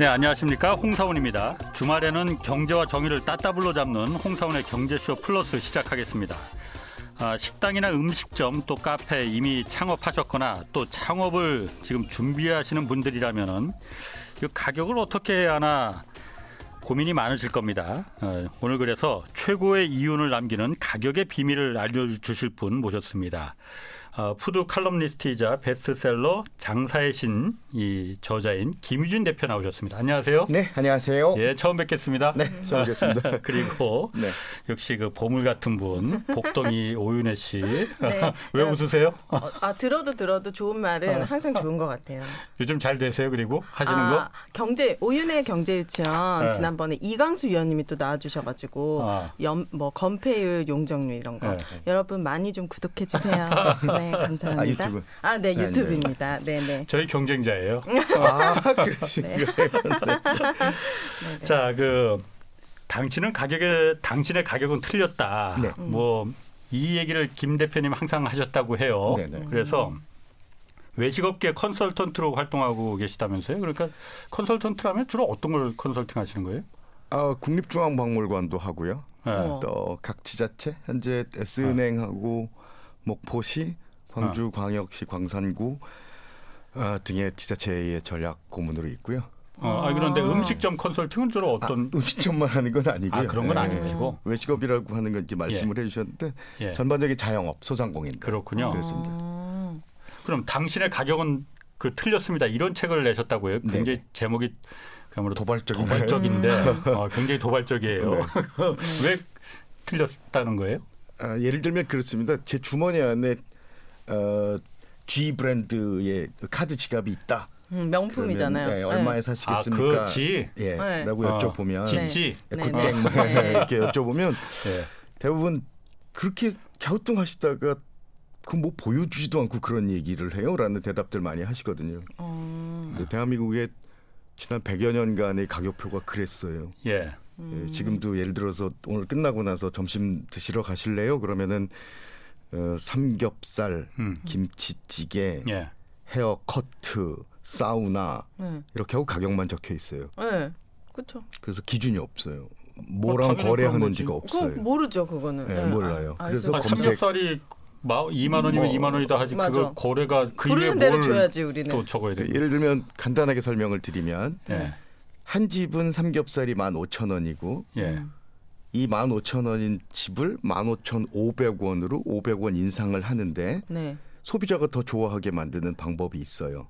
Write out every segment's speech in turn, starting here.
네, 안녕하십니까. 홍사훈입니다. 주말에는 경제와 정의를 따따블로 잡는 홍사훈의 경제쇼 플러스 시작하겠습니다. 아, 식당이나 음식점 또 카페 이미 창업하셨거나 또 창업을 지금 준비하시는 분들이라면은 이 가격을 어떻게 해야 하나 고민이 많으실 겁니다. 어, 오늘 그래서 최고의 이윤을 남기는 가격의 비밀을 알려주실 분 모셨습니다. 어, 푸드 칼럼니스트이자 베스트셀러 장사의 신의 저자인 김유진 대표 나오셨습니다. 안녕하세요. 네, 안녕하세요. 예, 처음 뵙겠습니다. 네, 처음 뵙겠습니다. 그리고 네. 역시 그 보물 같은 분 복동이 오윤혜 씨. 네. 왜 웃으세요? 어, 아 들어도 들어도 좋은 말은 항상 좋은 것 같아요. 요즘 잘 되세요? 그리고 하시는 아, 거? 경제 오윤의 경제 유치원 네. 지난번에 이광수 위원님이 또 나와주셔가지고 아. 연, 뭐 건폐율 용적률 이런 거 네. 여러분 많이 좀 구독해 주세요. 네 감사합니다. 아, 유튜브. 아, 네 네, 유튜브입니다. 네 네. 저희 경쟁자예요. 아, 그러시군요. 네. 자, 그 당신은 가격에 당신의 가격은 틀렸다. 네. 뭐이 얘기를 김 대표님 항상 하셨다고 해요. 네, 네. 그래서 외식업계 컨설턴트로 활동하고 계시다면서요? 그러니까 컨설턴트라면 주로 어떤 걸 컨설팅 하시는 거예요? 아, 국립중앙박물관도 하고요. 네. 어. 또각 지자체 현재 S은행하고 목포시, 광주광역시 광산구 어, 등의 지자체의 전략 고문으로 있고요. 어, 아, 그런데 아. 음식점 컨설팅은 주로 어떤 아, 음식점만 하는 건 아니고요. 아, 그런 건 예. 아니시고? 외식업이라고 하는 건 이제 말씀을 해주셨는데 예. 전반적인 자영업, 소상공인 그렇군요. 그렇습니다. 아, 그럼 당신의 가격은 그 틀렸습니다. 이런 책을 내셨다고요. 네. 굉장히 제목이 그야말로 도발적인 도발적인데 어, 굉장히 도발적이에요. 네. 왜 틀렸다는 거예요? 아, 예를 들면 그렇습니다. 제 주머니 안에 어, G 브랜드의 카드 지갑이 있다. 음, 명품이잖아요. 그러면, 네, 얼마에 사시겠습니까? 아, 그지. 예, 네. 라고 어, 여쭤보면 지지. 네. 굿땡 뭐 네. 이렇게 여쭤보면 예. 대부분 그렇게 갸우뚱하시다가 그 뭐 보여주지도 않고 그런 얘기를 해요라는 대답들 많이 하시거든요. 어, 근데 대한민국의 지난 100여 년간의 가격표가 그랬어요. 예. 음. 예, 지금도 예를 들어서 오늘 끝나고 나서 점심 드시러 가실래요? 그러면은 어, 삼겹살, 음. 김치찌개, 예. 헤어 커트, 사우나 네. 이렇게 하고 가격만 적혀 있어요. 네. 그렇죠. 그래서 기준이 없어요. 뭐랑 당연히 거래하는지가 없어요. 그거 모르죠 그거는. 네, 몰라요. 아, 그래서 아, 검색- 삼겹살이 마 2만 원이면 뭐, 2만 원이다 하지 맞아. 그거 거래가 그 이외에 부르는 대로 뭘 줘야지 우리는. 또 적어야 돼. 그 예를 들면 간단하게 설명을 드리면 예. 한 집은 삼겹살이 15,000원이고 예. 음. 이 15,000원인 집을 15,500원으로 500원 인상을 하는데 네. 소비자가 더 좋아하게 만드는 방법이 있어요.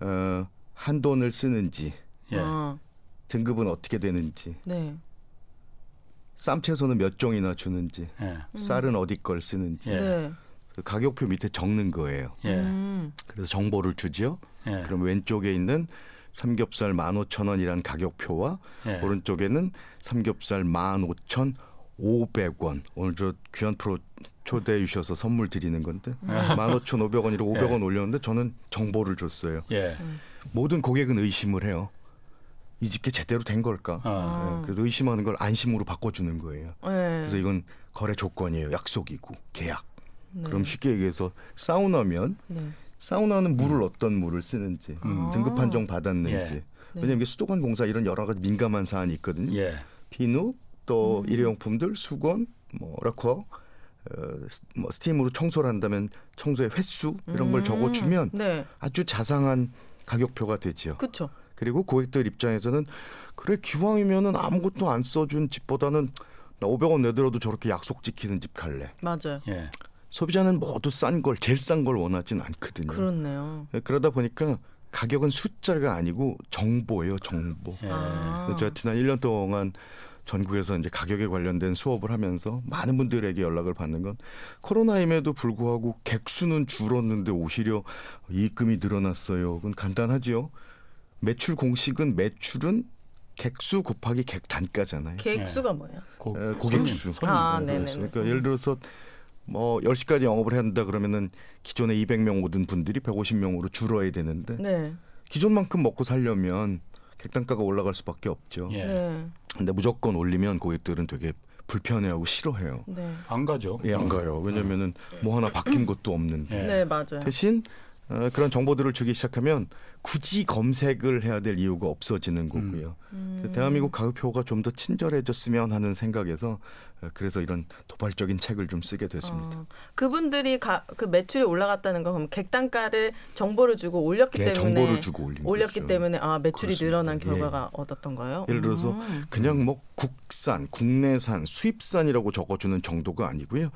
어, 한 돈을 쓰는지 예. 아, 등급은 어떻게 되는지 네. 쌈 채소는 몇 종이나 주는지 예. 쌀은 어디 걸 쓰는지 예. 네. 그 가격표 밑에 적는 거예요. 예. 음. 그래서 정보를 주지요. 예. 그럼 왼쪽에 있는 삼겹살 15,000원이란 가격표와 예. 오른쪽에는 삼겹살 15,500원. 오늘 저 귀한 프로 초대해 주셔서 선물 드리는 건데 네. 15,500원이라 500원 올렸는데 저는 정보를 줬어요. 예. 모든 고객은 의심을 해요. 이 집게 제대로 된 걸까? 어. 예, 그래서 의심하는 걸 안심으로 바꿔주는 거예요. 네. 그래서 이건 거래 조건이에요. 약속이고 계약. 네. 그럼 쉽게 얘기해서 사우나면 네. 사우나는 물을 어떤 물을 쓰는지 음. 등급 판정 받았는지 예. 네. 왜냐면 이게 수도관 공사 이런 여러 가지 민감한 사안이 있거든요. 예. 비누 또 일회용품들 수건 뭐 락커 어, 스, 뭐 스팀으로 청소를 한다면 청소의 횟수 이런 걸 음. 적어주면 네. 아주 자상한 가격표가 되지요. 그렇죠. 그리고 고객들 입장에서는 그래 기왕이면은 아무것도 안 써준 집보다는 나 500원 내더라도 저렇게 약속 지키는 집 갈래. 맞아요. 예. 소비자는 모두 싼 걸 제일 싼 걸 원하진 않거든요. 그렇네요. 예, 그러다 보니까 가격은 숫자가 아니고 정보예요, 정보. 예. 아. 제가 지난 1년 동안 전국에서 이제 가격에 관련된 수업을 하면서 많은 분들에게 연락을 받는 건 코로나임에도 불구하고 객수는 줄었는데 오히려 이익금이 늘어났어요. 그건 간단하지요. 매출 공식은 매출은 객수 곱하기 객 단가잖아요. 계획수가 뭐예요? 고. 손님, 아, 네. 그렇습니다. 그러니까 예를 들어서 뭐 10시까지 영업을 해야 한다 그러면은 기존에 200명 오던 분들이 150명으로 줄어야 되는데 네. 기존만큼 먹고 살려면 객단가가 올라갈 수밖에 없죠. 예. 네. 근데 무조건 올리면 고객들은 되게 불편해하고 싫어해요. 네. 안 가죠. 예, 안 가요. 왜냐면은 뭐 하나 바뀐 것도 없는데. 예. 네, 맞아요. 대신 어, 그런 정보들을 주기 시작하면 굳이 검색을 해야 될 이유가 없어지는 거고요. 음. 대한민국 가격표가 좀 더 친절해졌으면 하는 생각에서 어, 그래서 이런 도발적인 책을 좀 쓰게 됐습니다. 어, 그분들이 가, 그 매출이 올라갔다는 건 그럼 객단가를 정보를 주고 올렸기 네, 때문에 정보를 주고 올린 올렸기 거죠. 때문에 아 매출이 그렇습니다. 늘어난 예. 결과가 얻었던 거예요. 예를 들어서 음. 그냥 뭐 국산, 국내산, 수입산이라고 적어주는 정도가 아니고요.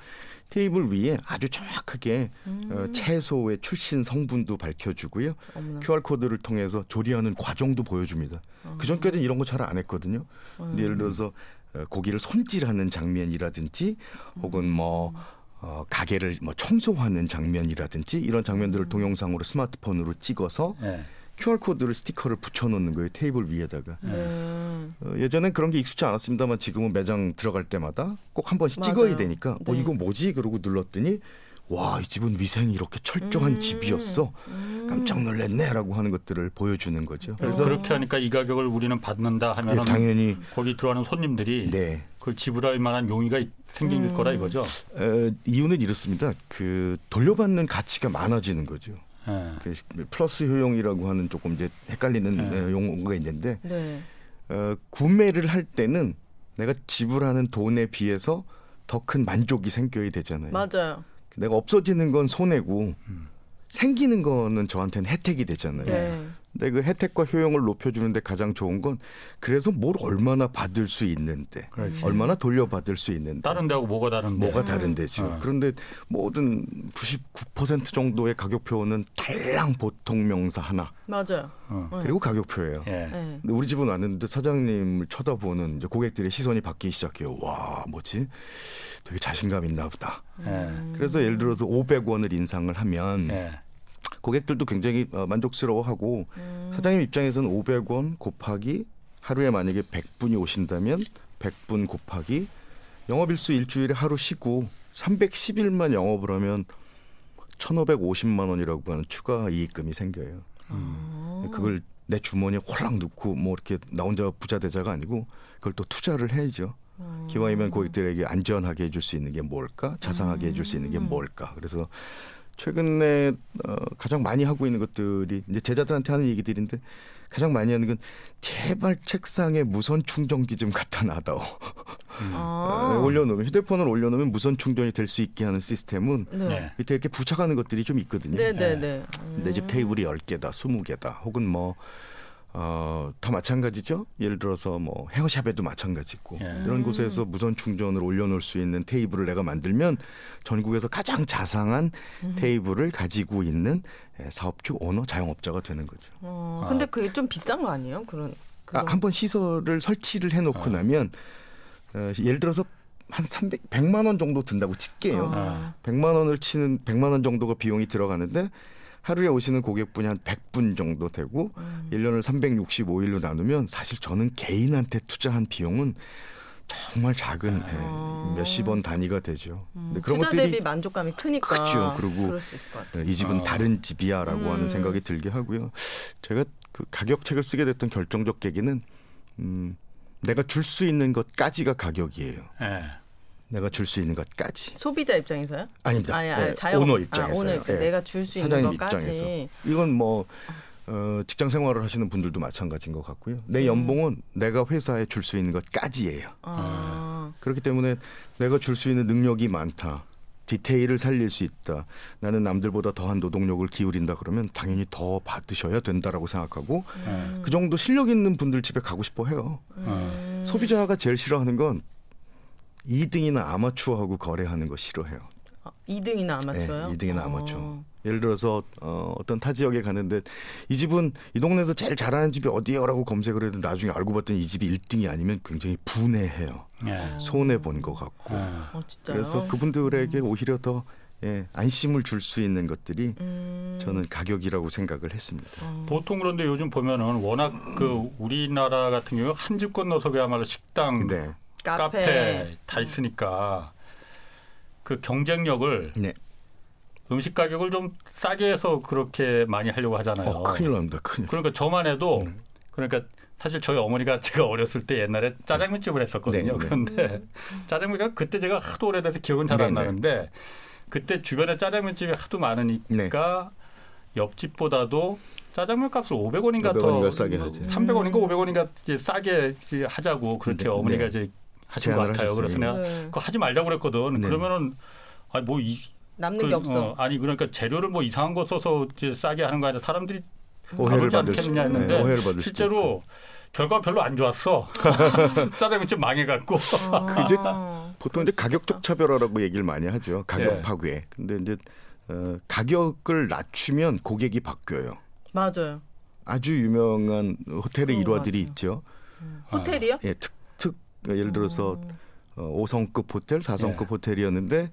테이블 위에 아주 정확하게 어, 채소의 출신 성분도 밝혀주고요. 음. 어머나. QR 코드를 통해서 조리하는 과정도 보여줍니다. 아. 그 전까지는 이런 거 잘 안 했거든요. 음. 근데 예를 들어서 어, 고기를 손질하는 장면이라든지 혹은 뭐 어, 가게를 뭐 청소하는 장면이라든지 이런 음. 장면들을 동영상으로 스마트폰으로 찍어서 예. QR 코드를 스티커를 붙여놓는 거예요 테이블 위에다가. 네. 어, 예전엔 그런 게 익숙치 않았습니다만 지금은 매장 들어갈 때마다 꼭 한 번씩 맞아요. 찍어야 되니까 어 네. 이거 뭐지 그러고 눌렀더니 와 이 집은 위생이 이렇게 철저한 음. 집이었어 깜짝 놀랐네라고 하는 것들을 보여주는 거죠. 그래서 그렇게 하니까 이 가격을 우리는 받는다 예, 하면 당연히 거기 들어가는 손님들이 네 그걸 지불할 만한 용의가 생길 음. 거라 이거죠. 어, 이유는 이렇습니다. 그 돌려받는 가치가 많아지는 거죠. 예. 그 플러스 효용이라고 하는 조금 이제 헷갈리는 네. 어, 용어가 있는데 네. 어, 구매를 할 때는 내가 지불하는 돈에 비해서 더 큰 만족이 생겨야 되잖아요. 맞아요. 내가 없어지는 건 손해고 음. 생기는 거는 저한테는 혜택이 되잖아요. 네. 근데 그 혜택과 효용을 높여주는데 가장 좋은 건 그래서 뭘 얼마나 받을 수 있는데 그렇지. 얼마나 돌려받을 수 있는데 다른 데하고 뭐가 다른데? 뭐가 다른데죠. 어. 그런데 모든 99% 정도의 가격표는 달랑 보통 명사 하나 맞아요. 어. 네. 그리고 가격표예요. 예. 네. 근데 우리 집은 왔는데 사장님을 쳐다보는 이제 고객들의 시선이 바뀌기 시작해요. 와, 뭐지? 되게 자신감 있나 보다. 예. 그래서 예를 들어서 500원을 인상을 하면 예. 고객들도 굉장히 어, 만족스러워하고 사장님 입장에서는 500원 곱하기 하루에 만약에 100분이 오신다면 100분 곱하기 영업일수 일주일에 하루 쉬고 310일만 영업을 하면 1,550만 원이라고 하는 추가 이익금이 생겨요. 어. 그걸 내 주머니에 홀랑 넣고 뭐 이렇게 나 혼자 부자 되자가 아니고 그걸 또 투자를 해야죠. 기왕이면 고객들에게 안전하게 해줄 수 있는 게 뭘까? 자상하게 해줄 수 있는 게 뭘까? 그래서 최근에 어, 가장 많이 하고 있는 것들이 이제 제자들한테 하는 얘기들인데 가장 많이 하는 건 제발 책상에 무선 충전기 좀 갖다 놔다오. 아. 어, 올려놓으면 휴대폰을 올려놓으면 무선 충전이 될 수 있게 하는 시스템은 네. 예. 밑에 이렇게 부착하는 것들이 좀 있거든요. 네, 네, 네. 내집 테이블이 10개다, 20개다. 혹은 뭐 어, 다 마찬가지죠. 예를 들어서 뭐 헤어샵에도 마찬가지고 예. 이런 곳에서 무선 충전을 올려놓을 수 있는 테이블을 내가 만들면 전국에서 가장 자상한 테이블을 가지고 있는 예, 사업주 오너 자영업자가 되는 거죠. 어, 근데 그게 좀 비싼 거 아니에요? 그런 아, 한번 시설을 설치를 해놓고 나면 어, 예를 들어서 한 300, 100만 원 정도 든다고 칠게요. 아. 100만 원을 치는 100만 원 정도가 비용이 들어가는데 하루에 오시는 고객분이 한 100분 정도 되고 음. 일 1년을 365일로 나누면 사실 저는 개인한테 투자한 비용은 정말 작은 예, 몇십 원 단위가 되죠. 근데 그런 아. 음, 투자 것들이 대비 만족감이 크니까 크죠. 그리고. 예, 이 집은 어. 다른 집이야라고 음. 하는 생각이 들게 하고요. 제가 그 가격책을 쓰게 됐던 결정적 계기는 음, 내가 줄 수 있는 것까지가 가격이에요. 예. 내가 줄 수 있는 것까지. 소비자 입장에서요? 아닙니다. 아니, 아니, 예, 자영 오너 아, 입장에서 오너 입장. 내가 줄 수 있는 것까지. 입장에서 이건 뭐 어, 직장 생활을 하시는 분들도 마찬가지인 것 같고요. 내 연봉은 내가 회사에 줄 수 있는 것까지예요. 아, 그렇기 때문에 내가 줄 수 있는 능력이 많다. 디테일을 살릴 수 있다. 나는 남들보다 더한 노동력을 기울인다 그러면 당연히 더 받으셔야 된다라고 생각하고 예. 그 정도 실력 있는 분들 집에 가고 싶어 해요. 어. 소비자가 제일 싫어하는 건 2등이나 아마추어하고 거래하는 거 싫어해요. 아, 2등이나 아마추어요? 네, 2등이나 어. 아마추어. 예를 들어서 어, 어떤 타 지역에 가는데 이 집은 이 동네에서 제일 잘하는 집이 어디요라고 검색을 해도 나중에 알고 봤더니 이 집이 1등이 아니면 굉장히 분해해요. 예. 손해 본 것 같고. 예. 어, 진짜요? 그래서 그분들에게 오히려 더 예, 안심을 줄 수 있는 것들이 음, 저는 가격이라고 생각을 했습니다. 보통 그런데 요즘 보면은 워낙 그 우리나라 같은 경우 한 집 건너서 그야말로 식당, 네. 카페, 카페. 다 있으니까 그 경쟁력을 네. 음식 가격을 좀 싸게 해서 그렇게 많이 하려고 하잖아요. 어, 큰일 납니다. 큰일. 그러니까 저만 해도 음. 그러니까 사실 저희 어머니가 제가 어렸을 때 옛날에 짜장면집을 했었거든요. 네, 네. 그런데 짜장면가 그때 제가 하도 오래돼서 기억은 잘안 네, 네. 나는데 그때 주변에 짜장면집이 하도 많으니까 옆집보다도 짜장면 값을 500원인가 500원인가 더 싸게 하지. 300원인가 500원인가 이제 싸게 하자고 그렇게 네, 어머니가 네. 이제 하신 것 같아요. 그래서 하셨어요. 내가 네. 그거 하지 말자고 그랬거든. 네. 그러면은 아니 뭐 이, 남는 그, 게 없어. 어, 아니 그러니까 재료를 뭐 이상한 거 써서 이제 싸게 하는 거 아니라 사람들이 오해를 받을 수 않겠느냐 네, 했는데 오해를 받을 실제로 결과가 별로 안 좋았어. 짜장면 좀 망해갖고. 아. 이제 보통 이제 가격적 차별화라고 얘기를 많이 하죠. 가격 예. 파괴. 근데 이제 어, 가격을 낮추면 고객이 바뀌어요. 맞아요. 아주 유명한 호텔의 일화들이 것 있죠. 호텔이요? 예, 특 특 예를 들어서 음. 어, 5성급 호텔, 4성급 예. 호텔이었는데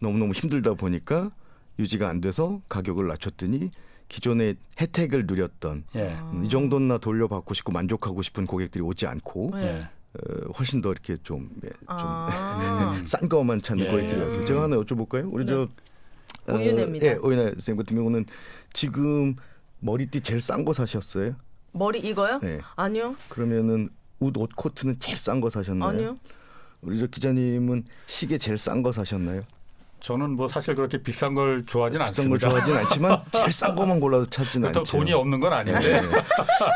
너무너무 힘들다 보니까 유지가 안 돼서 가격을 낮췄더니 기존의 혜택을 누렸던 예. 음, 이 정도나 돌려받고 싶고 만족하고 싶은 고객들이 오지 않고 네. 예. 어, 훨씬 더 이렇게 좀, 예, 아. 좀 싼 거만 찾는 예. 고객들이 왔어요. 제가 하나 여쭤볼까요? 우리 네. 저 오윤혜입니다. 예, 오윤혜 선생님 같은 경우는 지금 머리띠 제일 싼 거 사셨어요? 머리 이거요? 네. 아니요. 그러면은 옷, 옷 코트는 제일 싼 거 사셨나요? 아니요. 우리 저 기자님은 시계 제일 싼 거 사셨나요? 저는 뭐 사실 그렇게 비싼 걸 좋아하진 비싼 걸 않습니다. 좋아하진 않지만 제일 싼 거만 골라서 찾진 않죠. 돈이 없는 건 아닌데. 네.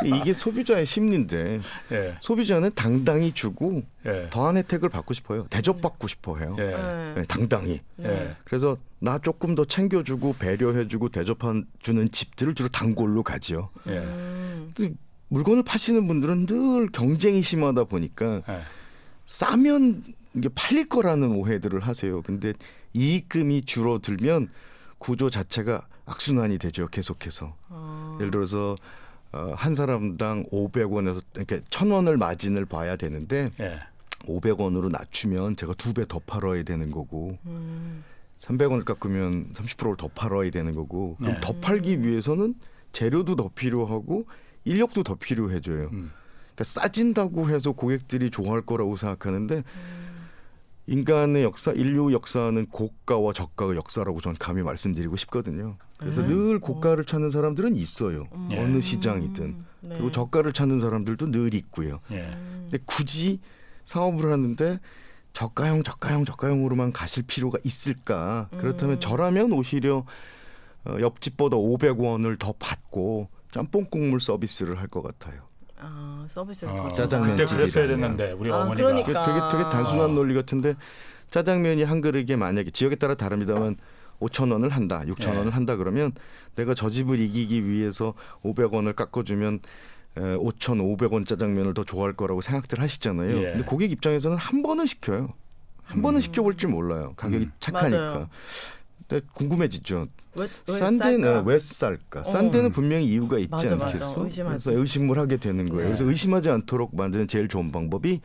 이게 소비자의 심리인데 예. 소비자는 당당히 주고 예. 더한 혜택을 받고 싶어요. 대접받고 싶어해요. 예. 네. 네, 당당히. 예. 그래서 나 조금 더 챙겨주고 배려해주고 대접해주는 집들을 주로 단골로 가지요. 예. 음. 근데 물건을 파시는 분들은 늘 경쟁이 심하다 보니까 예. 싸면 이게 팔릴 거라는 오해들을 하세요. 근데 이익금이 줄어들면 구조 자체가 악순환이 되죠. 계속해서. 아. 예를 들어서 어, 한 사람당 500원에서 이렇게 1,000원을 마진을 봐야 되는데 예. 500원으로 낮추면 제가 두 배 더 팔아야 되는 거고 음. 300원을 깎으면 30%를 더 팔아야 되는 거고 그럼 네. 더 팔기 위해서는 재료도 더 필요하고 인력도 더 필요해져요. 음. 그러니까 싸진다고 해서 고객들이 좋아할 거라고 생각하는데 음. 인간의 역사, 인류 역사는 고가와 저가의 역사라고 저는 감히 말씀드리고 싶거든요. 그래서 네. 늘 고가를 찾는 사람들은 있어요. 음. 어느 시장이든. 네. 그리고 저가를 찾는 사람들도 늘 있고요. 예. 음. 근데 굳이 사업을 하는데 저가형, 저가형, 저가형으로만 가실 필요가 있을까? 그렇다면 음. 저라면 오히려 어, 옆집보다 500원을 더 받고 짬뽕 국물 서비스를 할 것 같아요. 아, 서비스를 어, 더 짜장면 그때. 그랬어야 됐는데 우리 아, 어머니가 그러니까. 되게 되게 단순한 어. 논리 같은데 짜장면이 한 그릇에 만약에 지역에 따라 다릅니다만 5천 원을 한다, 6천 예. 원을 한다 그러면 내가 저 집을 이기기 위해서 500원을 깎아주면 5,500원 짜장면을 더 좋아할 거라고 생각들 하시잖아요. 예. 근데 고객 입장에서는 한 번은 시켜요. 한 번은 시켜볼 줄 몰라요. 가격이 음. 착하니까. 맞아요. 근데 궁금해지죠. 왜, 왜 싼 데는 쌀까? 왜 쌀까? 싼 어. 데는 분명히 이유가 있지 맞아, 맞아. 않겠어? 의심하지. 그래서 의심을 하게 되는 거예요. 네. 그래서 의심하지 않도록 만드는 제일 좋은 방법이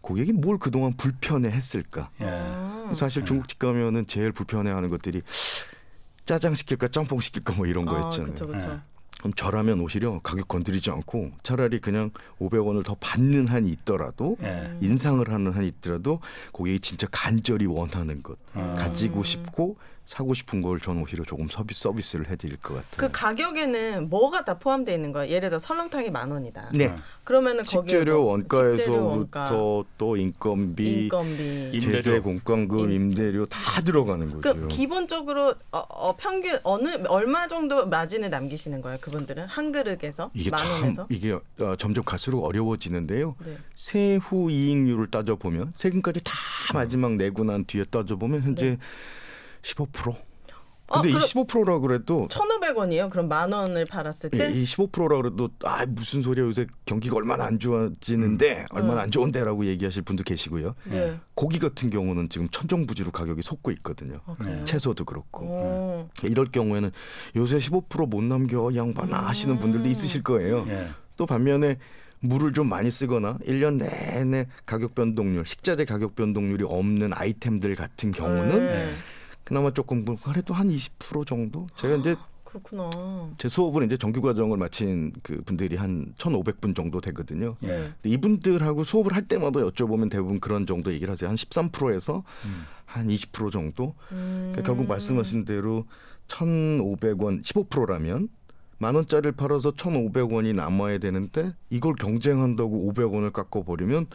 고객이 뭘 그동안 불편해했을까? 예. 아. 사실 중국집 가면은 제일 불편해하는 것들이 짜장 시킬까 짬뽕 시킬까 뭐 이런 아, 거였잖아요. 그쵸, 그쵸. 네. 그럼 저라면 오히려 가격 건드리지 않고 차라리 그냥 500원을 더 받는 한이 있더라도 예. 인상을 하는 한이 있더라도 고객이 진짜 간절히 원하는 것 음. 가지고 싶고 사고 싶은 걸 저는 오히려 조금 서비스 서비스를 해드릴 것 같아요. 그 가격에는 뭐가 다 포함되어 있는 거야? 예를 들어 설렁탕이 만 원이다. 네. 어. 그러면은 식재료 뭐 식재료 원가, 원가에서부터 또 인건비, 인건비. 임- 제세. 공과금, 임- 임대료 다 들어가는 거죠. 그 기본적으로 어, 어, 평균 어느 얼마 정도 마진을 남기시는 거예요? 그분들은 한 그릇에서 이게 만참 원에서? 이게 어, 점점 갈수록 어려워지는데요. 네. 세후 이익률을 따져 보면 세금까지 다 마지막 내고 난 뒤에 따져 보면 현재 15%. 어, 근데 이 그럼- 15%라 그래도 1,500원이에요. 그럼 만 원을 팔았을 때? 예, 이 15%라 그래도 아 무슨 소리야 요새 경기가 얼마나 안 좋아지는데 얼마나 안 좋은데라고 얘기하실 분도 계시고요. 네. 고기 같은 경우는 지금 천정부지로 가격이 솟고 있거든요. 아, 그래요? 채소도 그렇고 오. 이럴 경우에는 요새 15%못 남겨 이 양반아 하시는 분들도 있으실 거예요. 예. 또 반면에 물을 좀 많이 쓰거나 1년 내내 가격 변동률, 식자재 가격 변동률이 없는 아이템들 같은 경우는 네. 그나마 조금 뭐 그래도 한 20% 정도. 제가 이제 그렇구나. 제 수업을 이제 정규 과정을 마친 그 분들이 한 1,500분 정도 되거든요. 예. 네. 근데 이분들하고 수업을 할 때마다 여쭤보면 대부분 그런 정도 얘기를 하세요. 한 13%에서 음. 한20% 정도. 음. 그러니까 결국 말씀하신 대로 1,500원 15%라면 만 원짜리를 팔아서 1,500원이 남아야 되는데 이걸 경쟁한다고 500원을 깎아 버리면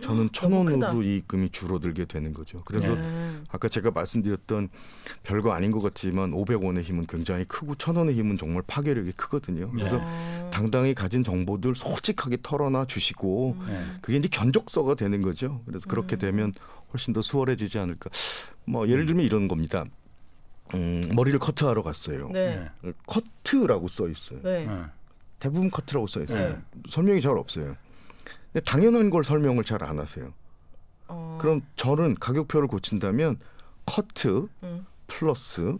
저는 천. 원으로 이익금이 줄어들게 되는 거죠. 그래서 네. 아까 제가 말씀드렸던 별거 아닌 것 같지만 500원의 힘은 굉장히 크고 1000원의 힘은 정말 파괴력이 크거든요. 그래서 어. 당당히 가진 정보들 솔직하게 털어놔 주시고 음. 예. 그게 이제 견적서가 되는 거죠. 그래서 그렇게 되면 훨씬 더 수월해지지 않을까. 뭐 예를 들면 이런 겁니다. 음, 머리를 커트하러 갔어요. 네. 예. 커트라고 써 있어요. 네. 예. 대부분 커트라고 써 있어요. 네. 설명이 잘 없어요. 근데 당연한 걸 설명을 잘 안 하세요. 어. 그럼 저는 가격표를 고친다면 커트 음. 플러스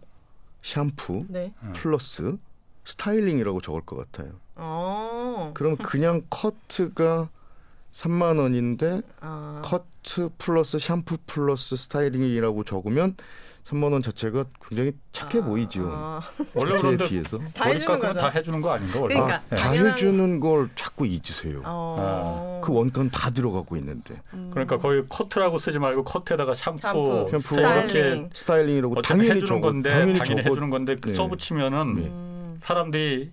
샴푸 네. 플러스 스타일링이라고 적을 것 같아요. 어. 그럼 그냥 커트가 3만 원인데 아. 커트 플러스 샴푸 플러스 스타일링이라고 적으면 3만 원 자체가 굉장히 착해 보이죠. 아. 원래 그런데 비해서. 다 해주는 거죠. 다 해주는 거 아닌가 원래? 그러니까. 아, 다 해주는 걸 자꾸 잊으세요. 어. 그 원가는 다 들어가고 있는데 음. 그러니까 거의 커트라고 쓰지 말고 커트에다가 샴푸, 샴푸, 샴푸, 이렇게 스타일링. 스타일링이라고 당연히 해주는 적어 건데 당연히 당연히, 해주는 건데 그 네. 써붙이면은 네. 음. 사람들이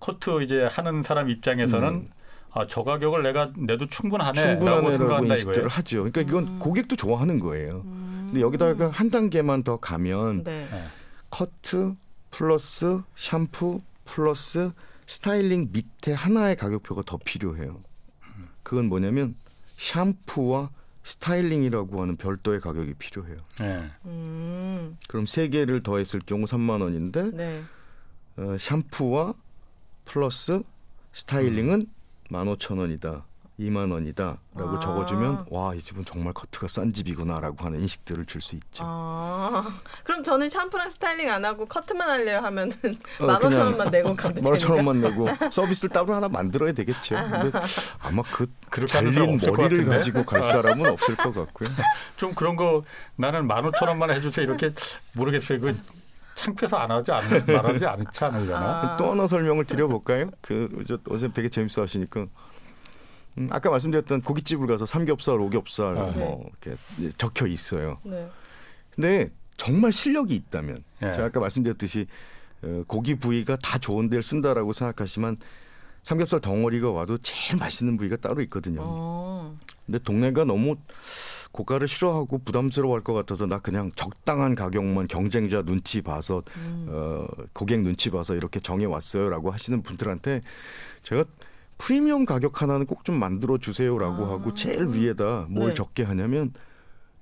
커트 이제 하는 사람 입장에서는 음. 아, 저 가격을 내가 내도 충분하네라고 충분하네라고 생각한다 인식들을 이거예요. 하죠. 그러니까 이건 음. 고객도 좋아하는 거예요. 음. 근데 여기다가 한 단계만 더 가면 네. 커트 플러스 샴푸 플러스 스타일링 밑에 하나의 가격표가 더 필요해요. 그건 뭐냐면 샴푸와 스타일링이라고 하는 별도의 가격이 필요해요. 예. 음. 그럼 세 개를 더했을 경우 3만 원인데 네. 어, 샴푸와 플러스 스타일링은 음. 15,000원이다. 2만 원이다라고 아. 적어주면 와 이 집은 정말 커트가 싼 집이구나라고 하는 인식들을 줄 수 있죠. 아. 그럼 저는 샴푸랑 스타일링 안 하고 커트만 할래요 하면은 어, 만 오천 원만 내고 가도 되니까. 만 오천 원만 내고 서비스를 따로 하나 만들어야 되겠죠. 근데 아마 그 잘린 머리를? 가지고 갈 사람은 없을 것 같고요. 좀 그런 거 나는 만 오천 원만 해주세요 이렇게 모르겠어요. 그 창피해서 안 하지 않 말하지 않지 않으려나? 아. 또 하나 설명을 드려볼까요? 그저 원쌤 되게 재밌어 하시니까. 음, 아까 말씀드렸던 고깃집을 가서 삼겹살, 오겹살 아. 뭐 이렇게 적혀 있어요. 네. 근데 정말 실력이 있다면 예. 제가 아까 말씀드렸듯이 어, 고기 부위가 다 좋은 데를 쓴다라고 생각하시면 삼겹살 덩어리가 와도 제일 맛있는 부위가 따로 있거든요. 어. 근데 동네가 너무 고가를 싫어하고 부담스러워할 것 같아서 나 그냥 적당한 가격만 경쟁자 눈치 봐서 음. 어, 고객 눈치 봐서 이렇게 정해 왔어요라고 하시는 분들한테 제가 프리미엄 가격 하나는 꼭 좀 만들어 주세요라고 아. 하고 제일 위에다 뭘 네. 적게 하냐면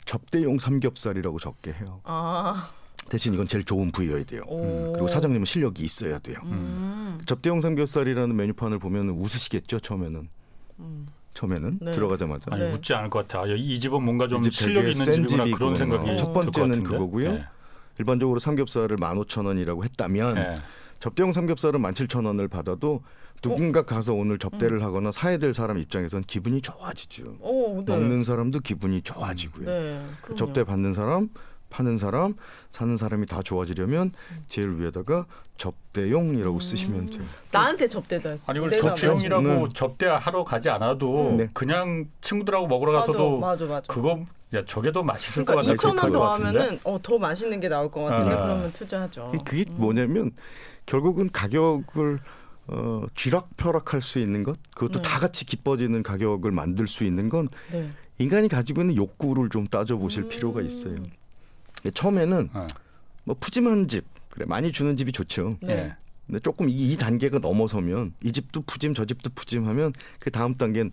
접대용 삼겹살이라고 적게 해요. 아. 대신 이건 제일 좋은 부위여야 돼요. 오. 그리고 사장님은 실력이 있어야 돼요. 음. 접대용 삼겹살이라는 메뉴판을 보면 웃으시겠죠 처음에는. 음. 처음에는 네. 들어가자마자. 아니 네. 웃지 않을 것 같아. 아, 이 집은 뭔가 좀 되게 있는 집이구나 집이구나. 그런 생각이 첫 번째는. 그거고요. 예. 일반적으로 삼겹살을 15,000원이라고 했다면 예. 접대용 삼겹살은 17,000원을 받아도 누군가 가서 오늘 접대를 하거나 사야 될 사람 입장에선 기분이 좋아지죠. 오, 네. 먹는 사람도 기분이 좋아지고요. 네. 그럼요. 접대 받는 사람, 파는 사람, 사는 사람이 다 좋아지려면 제일 위에다가 접대용이라고 쓰시면 돼요. 나한테 수. 아니 내가 접대용이라고 네. 접대하러 가지 않아도 음. 네. 그냥 친구들하고 먹으러 가서도 맞아, 맞아. 그거 야 저게 더 맛있을 것 그러니까 같아. 2천 원 있을 더것 하면은 어, 더 맛있는 게 나올 것 같은데 아. 그러면 투자하죠. 그게 뭐냐면 결국은 가격을 어, 쥐락펴락할 수 있는 것, 그것도 네. 다 같이 기뻐지는 가격을 만들 수 있는 건 네. 인간이 가지고 있는 욕구를 좀 따져보실 음. 필요가 있어요. 처음에는 어. 뭐 푸짐한 집, 그래 많이 주는 집이 좋죠. 네. 예. 근데 조금 이, 이 단계가 넘어서면 이 집도 푸짐, 저 집도 푸짐하면 그 다음 단계는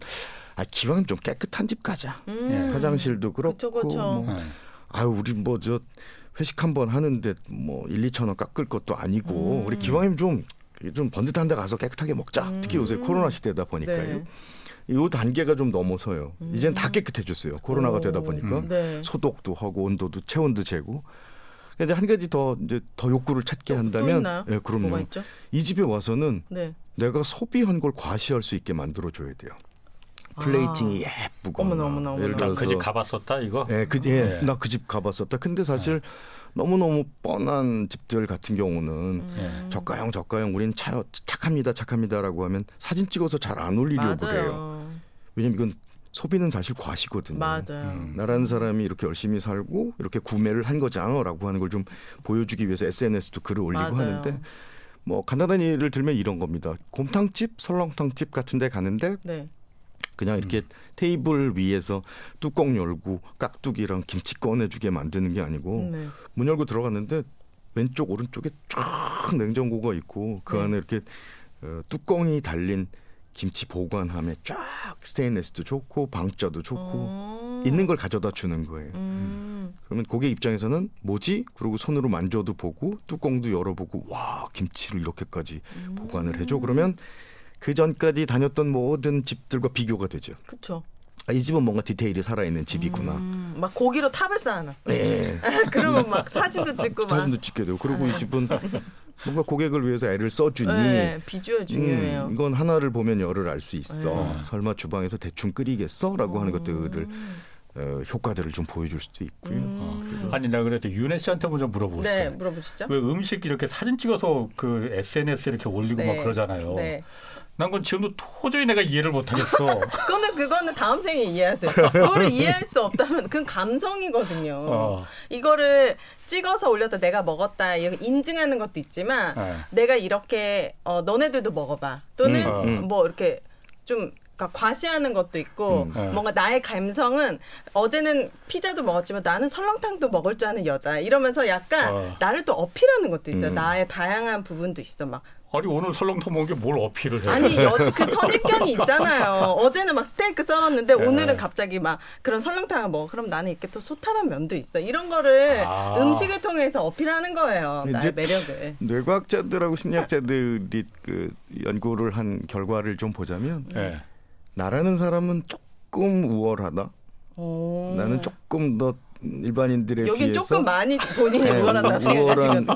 아, 기왕 좀 깨끗한 집 가자. 음. 예. 화장실도 그렇고, 그쵸, 그쵸. 뭐, 예. 아유 우리 뭐 저 회식 한 번 하는데 뭐 1, 2천 원 깎을 것도 아니고 음. 우리 기왕이면 좀 좀 번듯한 데 가서 깨끗하게 먹자. 음. 특히 요새 코로나 시대다 보니까요. 네. 이 단계가 좀 넘어서요. 이제는 다 깨끗해졌어요. 코로나가 되다 오. 보니까 음. 네. 소독도 하고 온도도 체온도 재고. 이제 한 가지 더 이제 더 욕구를 찾게 또 한다면? 예, 뭐가 그럼요. 있죠? 이 집에 와서는 네. 내가 소비한 걸 과시할 수 있게 만들어 줘야 돼요. 플레이팅이. 어머나, 어머나, 어머나. 예를 나 들어서 그 집 가봤었다 이거. 예, 그, 예, 예. 나그 집 가봤었다. 근데 사실 너무너무 뻔한 집들 같은 경우는 음. 저가형, 저가형, 우린 차, 착합니다, 착합니다라고 하면 사진 찍어서 잘 안 올리려고 그래요. 왜냐면 이건 소비는 사실 과시거든요. 맞아요. 음. 나라는 사람이 이렇게 열심히 살고 이렇게 구매를 한 거잖아라고 하는 걸 좀 보여주기 위해서 SNS도 글을 올리고 맞아요. 하는데 뭐 간단한 예를 들면 이런 겁니다. 곰탕집, 설렁탕집 같은 데 가는데 네. 그냥 이렇게 테이블 위에서 뚜껑 열고 깍두기랑 김치 꺼내주게 만드는 게 아니고 네. 문 열고 들어갔는데 왼쪽 오른쪽에 쫙 냉장고가 있고 그 네. 안에 이렇게 어, 뚜껑이 달린 김치 보관함에 쫙 스테인레스도 좋고 방자도 좋고 어. 있는 걸 가져다 주는 거예요. 음. 그러면 고객 입장에서는 뭐지? 그리고 손으로 만져도 보고 뚜껑도 열어보고 와 김치를 이렇게까지 음. 보관을 해줘. 그러면 그 전까지 다녔던 모든 집들과 비교가 되죠. 그쵸. 아, 이 집은 뭔가 디테일이 살아있는 집이구나. 음, 막 고기로 탑을 쌓아놨어요. 네. 그러면 막 사진도 찍고 막. 사진도 찍게 되고 그리고 이 집은 뭔가 고객을 위해서 애를 써주니 네, 비주얼 중요해요. 음, 이건 하나를 보면 열을 알 수 있어. 네. 설마 주방에서 대충 끓이겠어?라고 하는 어. 것들을 어, 효과들을 좀 보여줄 수도 있고요. 어, 그래서 아니 내가 그래도 윤혜 씨한테 먼저 물어보고 음. 네, 싶어요. 물어보시죠. 왜 음식 이렇게 사진 찍어서 그 SNS에 이렇게 올리고 네. 막 그러잖아요. 네. 난 그건 지금도 도저히 내가 이해를 못 하겠어. 그거는 그거는 다음 생에 이해하세요. 그거를 이해할 수 없다면 그건 감성이거든요. 어. 이거를 찍어서 올렸다 내가 먹었다 이렇게 인증하는 것도 있지만 네. 내가 이렇게 어, 너네들도 먹어봐 또는 음, 음. 뭐 이렇게 좀 그러니까 과시하는 것도 있고 음. 네. 뭔가 나의 감성은 어제는 피자도 먹었지만 나는 설렁탕도 먹을 줄 아는 여자 이러면서 약간 어. 나를 또 어필하는 것도 있어요. 음. 나의 다양한 부분도 있어 막 아니 오늘 설렁탕 먹은 게 뭘 어필을 해? 아니 여, 그 선입견이 있잖아요. 어제는 막 스테이크 썰었는데 네. 오늘은 갑자기 막 그런 설렁탕을 먹어. 그럼 나는 이렇게 또 소탈한 면도 있어. 이런 거를 아. 음식을 통해서 어필하는 거예요. 나의 매력을. 뇌과학자들하고 심리학자들이 그 연구를 한 결과를 좀 보자면 네. 나라는 사람은 조금 우월하다. 오. 나는 조금 더 일반인들에 여긴 비해서 조금 많이 본인이 네, 우월하다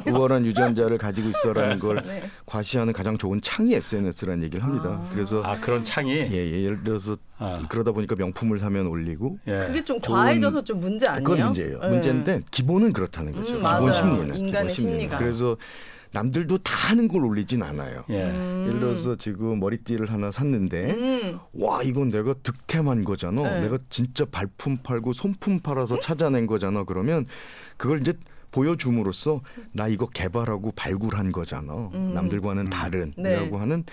우월한, 유전자를 가지고 있어라는 걸 네. 과시하는 가장 좋은 창이 SNS라는 얘기를 합니다. 아. 그래서 아 그런 창이. 예, 예, 예를 들어서 아. 그러다 보니까 명품을 사면 올리고 예. 그게 좀 과해져서 좀 문제 아니에요? 그건 문제예요. 네. 문제인데 기본은 그렇다는 거죠. 음, 기본 맞아요. 심리는 인간의 기본 심리는. 심리가. 그래서 남들도 다 하는 걸 올리진 않아요. 예. 음. 예를 들어서 지금 머리띠를 하나 샀는데 음. 와 이건 내가 득템한 거잖아. 네. 내가 진짜 발품 팔고 손품 팔아서 찾아낸 거잖아. 그러면 그걸 이제 보여줌으로써 나 이거 개발하고 발굴한 거잖아. 음. 남들과는 다른이라고 네. 하는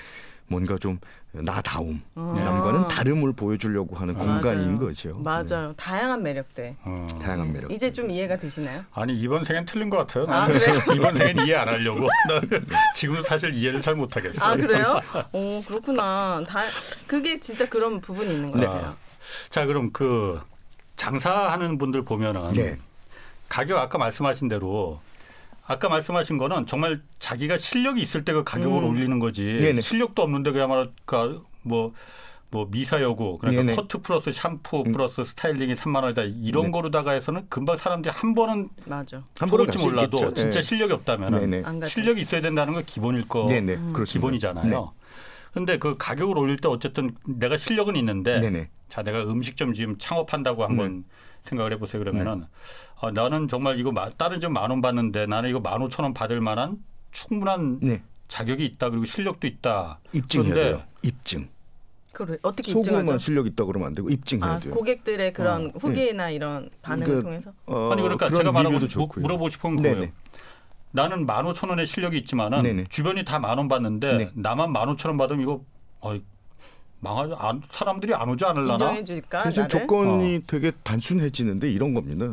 뭔가 좀 나다움, 어. 남과는 다름을 보여주려고 하는 공간인 맞아요. 거죠. 맞아요. 다양한 매력대. 어. 네. 다양한 매력. 이제 좀 이해가 되시나요? 아니 이번 생엔 틀린 것 같아요. 아, 그래요? 이번 생엔 이해 안 하려고. 지금은 사실 이해를 잘 못하겠어요. 아 그래요? 오 그렇구나. 다 그게 진짜 그런 부분이 있는 것 네. 같아요. 자 그럼 그 장사하는 분들 보면은 네. 가격 아까 말씀하신 대로 아까 말씀하신 거는 정말 자기가 실력이 있을 때 그 가격을 음. 올리는 거지 네네. 실력도 없는데 그야말로 뭐, 뭐 미사여구 그러니까 네네. 커트 플러스 샴푸 음. 플러스 스타일링이 3만 원이다 이런 네. 거로다가 해서는 금방 사람들이 한 번은 맞아. 한 번은 몰라도 있겠죠. 진짜 네. 실력이 없다면. 실력이 있어야 된다는 건 기본일 거 네네. 음. 기본이잖아요. 그런데 그 가격을 올릴 때 어쨌든 내가 실력은 있는데 네. 네네. 자 내가 음식점 지금 창업한다고 한번 생각을 해보세요 그러면은 아, 나는 정말 이거 마- 다른 집 만 원 받는데 나는 이거 만 오천 원 받을 만한 충분한 네. 자격이 있다 그리고 실력도 있다 입증해야 그런데 돼요. 입증. 그래 어떻게 입증하죠? 실력 있다 그러면 안 되고 입증해야 아 돼요. 고객들의 그런 어. 후기나 이런 반응을 그러니까 통해서 어, 아니 그러니까 제가 말하고 좋고요. 물어보고 싶은 네네. 거예요. 나는 만 오천 원의 실력이 있지만은 네네. 주변이 다 만 원 받는데 네. 나만 만 오천 원 받으면 이거 어이, 망하지 안, 사람들이 안 오지 않을라나? 인정해 줄까? 나를? 조건이 되게 단순해지는데 이런 겁니다.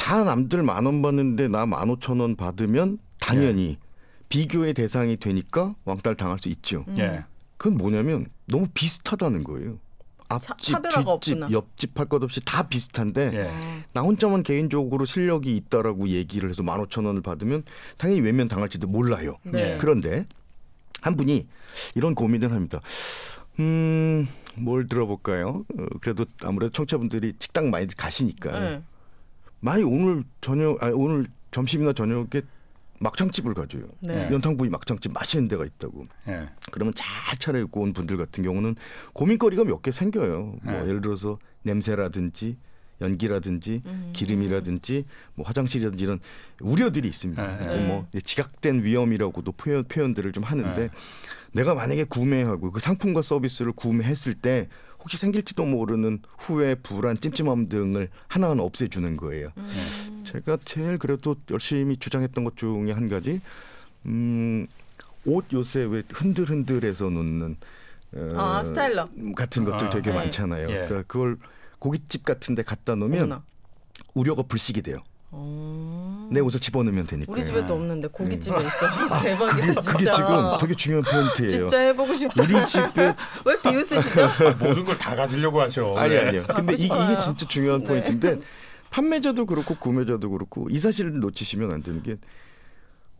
다 남들 만 원 받는데 나 만 오천 원 받으면 당연히 비교의 대상이 되니까 왕따를 당할 수 있죠. 음. 예. 그건 뭐냐면 너무 비슷하다는 거예요. 앞집, 차별화가 뒷집, 없구나. 옆집 할 것 없이 다 비슷한데 예. 어. 나 혼자만 개인적으로 실력이 있다라고 얘기를 해서 만 오천 원을 받으면 당연히 외면 당할지도 몰라요. 네. 그런데 한 분이 이런 고민을 합니다. 음, 뭘 들어볼까요? 어, 그래도 아무래도 청취자분들이 식당 많이 가시니까 네. 많이 오늘 저녁, 아니 오늘 점심이나 저녁에 막창집을 가줘요. 네. 연탕부위 막창집 맛있는 데가 있다고. 예. 그러면 잘 차려입고 온 분들 같은 경우는 고민거리가 몇 개 생겨요. 뭐 네. 예를 들어서 냄새라든지 연기라든지 음. 기름이라든지 뭐 화장실이라든지 이런 우려들이 있습니다. 네, 이제 네. 뭐 지각된 위험이라고도 표현 표현들을 좀 하는데 네. 내가 만약에 구매하고 그 상품과 서비스를 구매했을 때 혹시 생길지도 모르는 후회, 불안, 찜찜함 등을 하나하나 없애주는 거예요. 음. 제가 제일 그래도 열심히 주장했던 것 중에 한 가지 음, 옷 요새 왜 흔들흔들해서 놓는 어, 아, 스타일러. 같은 것들 아, 되게 네. 많잖아요. 예. 그러니까 그걸 고깃집 같은데 갖다 놓으면 어머나. 우려가 불식이 돼요. 어. 내 옷을 집어넣으면 되니까. 우리 집에도 아. 없는데 고깃집에 있어. 대박이다 그게, 진짜. 그게 지금 되게 중요한 포인트예요. 진짜 해보고 싶다. 우리 집에 왜 비웃으시죠? 모든 걸 다 가지려고 하셔. 아니 아니요. 근데 이게, 싶어요. 이게 진짜 중요한 네. 포인트인데 판매자도 그렇고 구매자도 그렇고 이 사실을 놓치시면 안 되는 게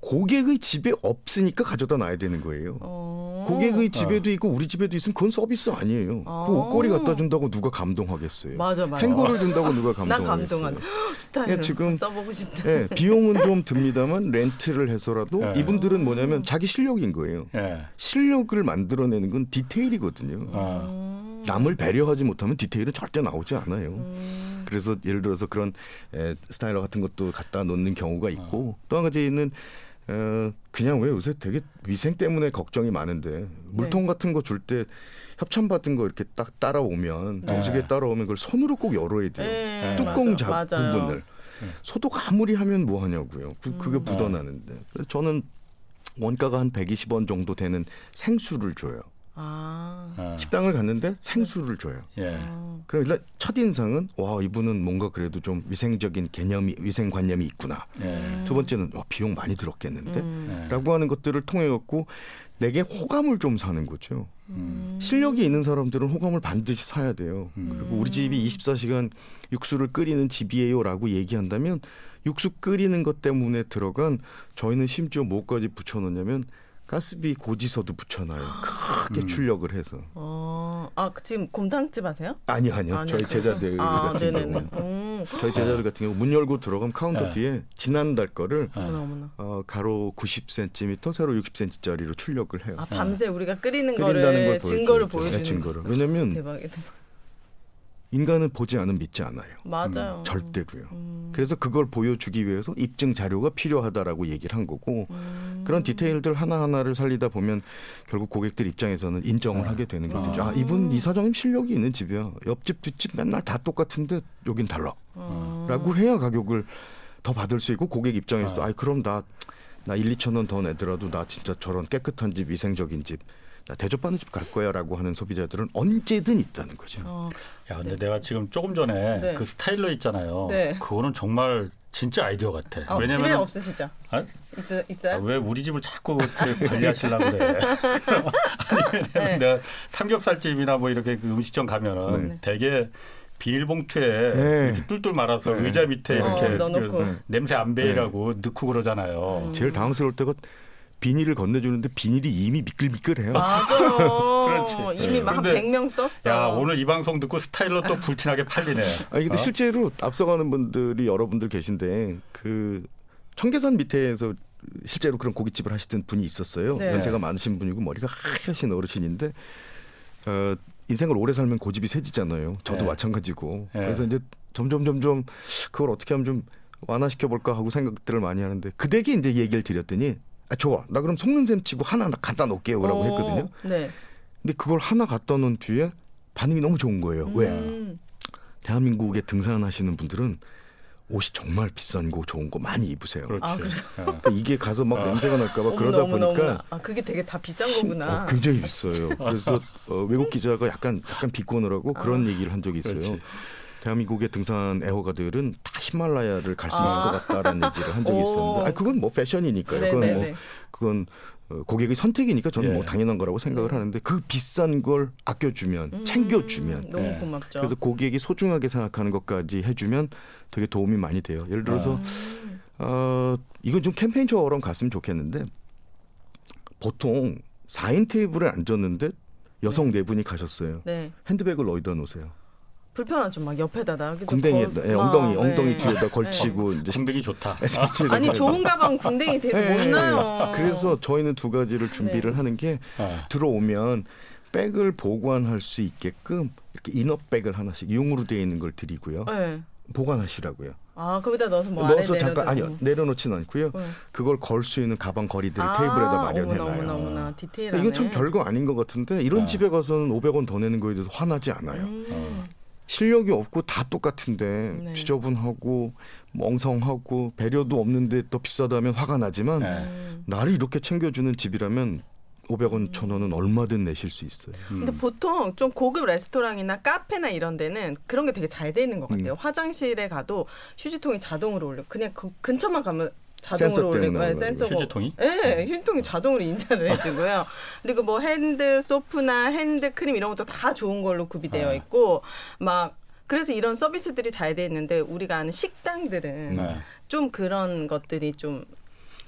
고객의 집에 없으니까 가져다 놔야 되는 거예요. 어. 고객의 집에도 있고 우리 집에도 있으면 그건 서비스 아니에요. 어. 그 옷걸이 갖다 준다고 누가 감동하겠어요. 맞아 맞아. 행거를 준다고 누가 난 감동하겠어요. 스타일 예, 지금- 써보고 싶다. 예, 비용은 좀 듭니다만 렌트를 해서라도 예. 이분들은 뭐냐면 자기 실력인 거예요. 예. 실력을 만들어내는 건 디테일이거든요. 아. 음. 남을 배려하지 못하면 디테일은 절대 나오지 않아요. 음. 그래서 예를 들어서 그런 에, 스타일러 같은 것도 갖다 놓는 경우가 있고 또한 가지는 어, 그냥 왜 요새 되게 위생 때문에 걱정이 많은데 물통 같은 거 줄 때 협찬 받은 거 이렇게 딱 따라오면 네. 정수기에 따라오면 그걸 손으로 꼭 열어야 돼요. 예, 뚜껑 맞아, 잡 맞아요. 부분을 소독 아무리 하면 뭐 하냐고요. 그, 그게 음. 묻어나는데 그래서 저는 원가가 한 120원 정도 되는 생수를 줘요. 아. 아. 식당을 갔는데 생수를 줘요. 예. 아. 그럼 일단 첫 인상은 와 이분은 뭔가 그래도 좀 위생적인 개념이 위생관념이 있구나. 예. 두 번째는 와, 비용 많이 들었겠는데? 음. 예. 라고 하는 것들을 통해 갖고 내게 호감을 좀 사는 거죠. 음. 실력이 있는 사람들은 호감을 반드시 사야 돼요. 음. 그리고 우리 집이 24시간 육수를 끓이는 집이에요라고 얘기한다면 육수 끓이는 것 때문에 들어간 저희는 심지어 뭐까지 붙여놓냐면 가스비 고지서도 붙여놔요. 크게 음. 출력을 해서. 어. 아 지금 곰탕집 하세요? 아니요, 아니요. 아니요, 저희. 제자들 아, 같은 네네네. 경우는 음. 저희 제자들 같은 경우 문 열고 들어가면 카운터 네. 뒤에 지난달 거를 아. 어머나. 어, 가로 90cm, 세로 60cm짜리로 출력을 해요. 아 밤새 우리가 끓이는 거를 걸 증거를 보여주죠. 보여주는 네, 증거를. 왜냐면 대박이다. 인간은 보지 않으면 믿지 않아요. 맞아요. 절대로요. 음. 그래서 그걸 보여주기 위해서 입증 자료가 필요하다라고 얘기를 한 거고 음. 그런 디테일들 하나하나를 살리다 보면 결국 고객들 입장에서는 인정을 하게 되는 거죠. 아, 이분 이사장님 실력이 있는 집이야. 옆집 뒷집 맨날 다 똑같은데 여긴 달라. 어. 라고 해야 가격을 더 받을 수 있고 고객 입장에서도 아. 아 그럼 나 나 1, 2천 원 더 내더라도 나 진짜 저런 깨끗한 집, 위생적인 집, 나 대접받는 집 갈 거야라고 하는 소비자들은 언제든 있다는 거죠. 어. 야, 근데 내가 지금 조금 전에 네. 그 스타일러 있잖아요. 네. 그거는 정말 진짜 아이디어 같아. 어, 집에 왜냐면 없으시죠? 아, 있어 있어요? 왜 우리 집을 자꾸 그렇게 관리하시려고 그래? 아니, 네. 내가 삼겹살집이나 뭐 이렇게 그 음식점 가면은 네. 되게 비닐봉투에 네. 이렇게 뚫뚫 말아서 네. 의자 밑에 어, 이렇게 넣어놓고. 그 냄새 안 배이라고 넣고 그러잖아요. 음. 제일 당황스러울 때가 비닐을 건네주는데 비닐이 이미 미끌미끌해요. 맞아요. 그렇지. 이미 막 그런데 100명 썼어. 야 오늘 이 방송 듣고 스타일러 또 불티나게 팔리네. 아니 근데 어? 실제로 앞서가는 분들이 여러분들 계신데 그 청계산 밑에서 실제로 그런 고깃집을 하시던 분이 있었어요. 네. 연세가 많으신 분이고 머리가 하얗신 어르신인데 어, 인생을 오래 살면 고집이 세지잖아요. 저도 네. 마찬가지고. 네. 그래서 이제 점점 점점 그걸 어떻게 하면 좀 완화시켜 볼까 하고 생각들을 많이 하는데 그대게 이제 얘기를 드렸더니 아 좋아 나 그럼 속는 셈 치고 하나 갖다 놓을게요 라고 어, 했거든요. 네. 근데 그걸 하나 갖다 놓은 뒤에 반응이 너무 좋은 거예요. 왜? 음. 대한민국에 등산하시는 분들은 옷이 정말 비싼 거 좋은 거 많이 입으세요. 그렇지. 아? 어. 그러니까 이게 가서 막 아. 냄새가 날까봐 그러다 어머나, 보니까 어머나. 아 그게 되게 다 비싼 힘- 거구나. 어, 굉장히 비싸요. 그래서 어, 외국 기자가 약간 약간 비꼬느라고 그런 얘기를 한 적이 있어요. 그렇지. 대한민국의 등산 애호가들은 다 히말라야를 갈수 아. 있을 것 같다라는 얘기를 한 적이 오. 있었는데, 아 그건 뭐 패션이니까요. 그건 뭐. 그건 어, 고객의 선택이니까 저는 예. 뭐 당연한 거라고 생각을 네. 하는데 그 비싼 걸 아껴주면 음, 챙겨주면 너무 네. 고맙죠. 그래서 고객이 소중하게 생각하는 것까지 해주면 되게 도움이 많이 돼요. 예를 들어서 음. 어, 이건 좀 캠페인처럼 갔으면 좋겠는데 보통 4인 테이블에 앉았는데 여성 네 분이 가셨어요. 네. 핸드백을 어디다 놓으세요? 불편하죠. 막 옆에다 놔기도 궁뎅이에 걸- 예, 막, 엉덩이 네. 엉덩이 뒤에다 걸치고 이제 궁뎅이 좋다. 색칠을 아니. 좋은 가방 궁뎅이 예, 예, 못 나요. 예. 그래서 저희는 두 가지를 준비를 네. 하는 게 어. 들어오면 백을 보관할 수 있게끔 이렇게 이너백을 하나씩 융으로 되어 있는 걸 드리고요. 네. 보관하시라고요. 아 거기다 넣어서 뭐 넣어서 아래 잠깐 아니요 내려놓지는 않고요. 네. 그걸 걸 수 있는 가방 거리들을 아, 테이블에다 마련해놔요. 어머나 디테일하네. 이건 참 별거 아닌 것 같은데 이런 아. 집에 가서는 500원 더 내는 거에 대해서 화나지 않아요. 음. 어. 실력이 없고 다 똑같은데 네. 지저분하고 멍성하고 배려도 없는데 또 비싸다면 화가 나지만 네. 음. 나를 이렇게 챙겨주는 집이라면 500원, 1000원은 얼마든 내실 수 있어요. 음. 근데 보통 좀 고급 레스토랑이나 카페나 이런 데는 그런 게 되게 잘 돼 있는 것 같아요. 음. 화장실에 가도 휴지통이 자동으로 열려. 그냥 그 근처만 가면 센서 자동으로 때문에 센서가 휴지통이? 네, 휴지통이 자동으로 인지를 해주고요. 그리고 뭐 hand soap나 핸드 크림 이런 것도 다 좋은 걸로 구비되어 아. 있고 막 그래서 이런 서비스들이 잘 돼 있는데 우리가 아는 식당들은 네. 좀 그런 것들이 좀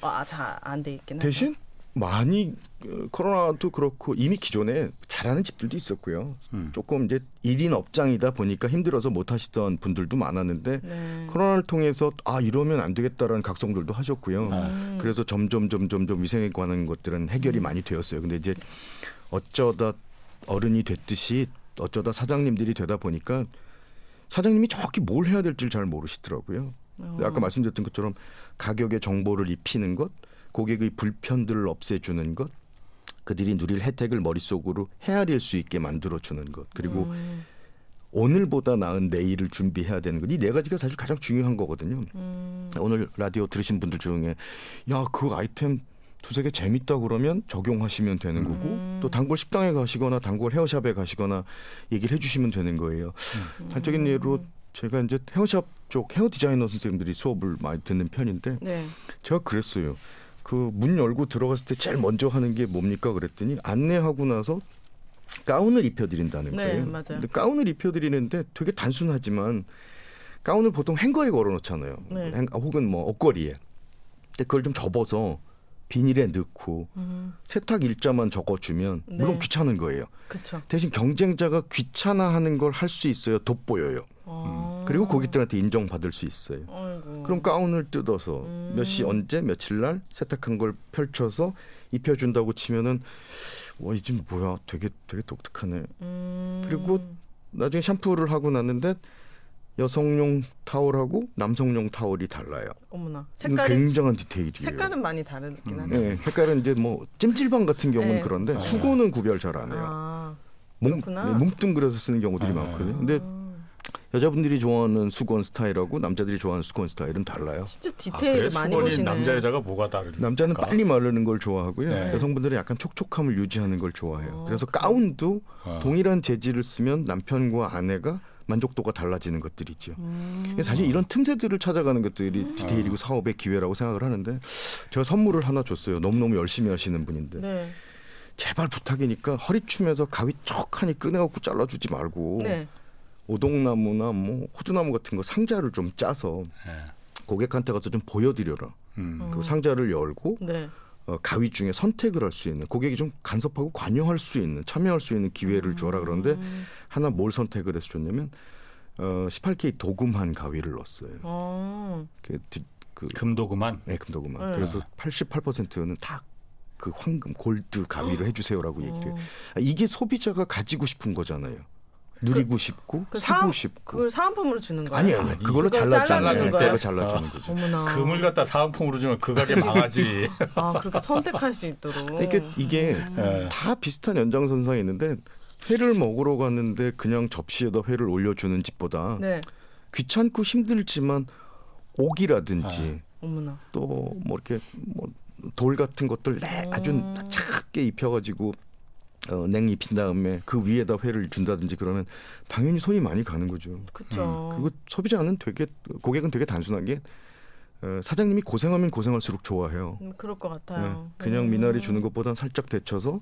아, 잘 안 돼 있긴 하죠. 대신 많이 어, 코로나도 그렇고 이미 기존에 잘하는 집들도 있었고요. 음. 조금 이제 일인 업장이다 보니까 힘들어서 못 하시던 분들도 많았는데 네. 코로나를 통해서 아 이러면 안 되겠다라는 각성들도 하셨고요. 음. 그래서 점점 점점 점 위생에 관한 것들은 해결이 많이 되었어요. 근데 이제 어쩌다 어른이 됐듯이 어쩌다 사장님들이 되다 보니까 사장님이 정확히 뭘 해야 될지 잘 모르시더라고요. 어. 아까 말씀드렸던 것처럼 가격의 정보를 입히는 것, 고객의 불편들을 없애주는 것, 그들이 누릴 혜택을 머릿속으로 헤아릴 수 있게 만들어주는 것, 그리고 음. 오늘보다 나은 내일을 준비해야 되는 것. 이 네 가지가 사실 가장 중요한 거거든요. 음. 오늘 라디오 들으신 분들 중에 야 그 아이템 두세 개 재밌다 그러면 적용하시면 되는 거고 음. 또 단골 식당에 가시거나 단골 헤어샵에 가시거나 얘기를 해주시면 되는 거예요. 음. 단적인 예로 제가 이제 헤어샵 쪽 헤어 디자이너 선생님들이 수업을 많이 듣는 편인데 네. 제가 그랬어요. 그 문 열고 들어갔을 때 제일 먼저 하는 게 뭡니까 그랬더니 안내하고 나서 가운을 입혀드린다는 네, 거예요. 맞아요. 근데 가운을 입혀드리는데 되게 단순하지만 가운을 보통 행거에 걸어놓잖아요. 네. 행- 혹은 뭐 옷걸이에. 근데 그걸 좀 접어서 비닐에 넣고 음. 세탁 일자만 적어주면 물론 네. 귀찮은 거예요. 그쵸. 대신 경쟁자가 귀찮아하는 걸 할 수 있어요. 돋보여요. 어. 그리고 고객들한테 인정받을 수 있어요. 아이고. 그럼 가운을 뜯어서 음. 몇시 언제 며칠 날 세탁한 걸 펼쳐서 입혀준다고 치면은 와이집 뭐야 되게 되게 독특하네. 음. 그리고 나중에 샴푸를 하고 났는데 여성용 타월하고 남성용 타월이 달라요. 어머나 색깔이 굉장한 디테일이에요. 색깔은 많이 다르긴 하죠. 네, 색깔은 이제 뭐 찜질방 같은 경우는 네. 그런데 아. 수건은 구별 잘 안 해요. 아, 뭉, 그렇구나. 네, 뭉뚱그려서 쓰는 경우들이 아. 많거든요. 근데 아, 여자분들이 좋아하는 수건 스타일하고 남자들이 좋아하는 수건 스타일은 달라요. 진짜 아, 디테일을 그래? 많이 수건이 보시네. 남자 여자가 뭐가 다른가? 남자는 빨리 마르는 걸 좋아하고요. 네. 여성분들은 약간 촉촉함을 유지하는 걸 좋아해요. 어, 그래서 그래요? 가운도 어. 동일한 재질을 쓰면 남편과 아내가 만족도가 달라지는 것들이죠. 음. 사실 이런 틈새들을 찾아가는 것들이 디테일이고 사업의 기회라고 생각을 하는데 제가 선물을 하나 줬어요. 너무너무 열심히 하시는 분인데 네. 제발 부탁이니까 허리 추면서 가위 쩍하니 꺼내갖고 잘라주지 말고 네. 오동나무나 뭐 호주나무 같은 거 상자를 좀 짜서 예. 고객한테 가서 좀 보여드려라. 음. 그 상자를 열고 네. 어, 가위 중에 선택을 할 수 있는 고객이 좀 간섭하고 관여할 수 있는 참여할 수 있는 기회를 줘라 그런데 음. 하나 뭘 선택을 해서 줬냐면 어, 18K 도금한 가위를 넣었어요. 어. 그, 디- 그 금도구만. 네, 금도금한. 네. 그래서 88%는 다 그 황금 골드 가위로 해주세요라고 얘기를 해요. 어. 아, 이게 소비자가 가지고 싶은 거잖아요. 누리고 싶고 그 사고 사은- 싶고. 그걸 사은품으로 주는 거예요? 아니요, 아니요. 그걸로 그걸 잘라주는 잘라 주는 거예요. 그걸로 잘라 주는 거죠. 어머나. 금을 갖다 사은품으로 주면 그 가게 망하지. 아 그렇게 선택할 수 있도록. 그러니까 이게 예. 다 비슷한 연장선상에 있는데 회를 먹으러 갔는데 그냥 접시에다 회를 올려주는 집보다 네. 귀찮고 힘들지만 옥이라든지 어머나. 또뭐 이렇게 뭐 돌 같은 것들 내 아주 음. 작게 입혀가지고 어, 냉 입힌 다음에 그 위에다 회를 준다든지 그러면 당연히 손이 많이 가는 거죠. 그렇죠. 그리고 소비자는 되게 고객은 되게 단순하게 어, 사장님이 고생하면 고생할수록 좋아해요. 음, 그럴 것 네, 같아요. 그냥 음. 미나리 주는 것보단 살짝 데쳐서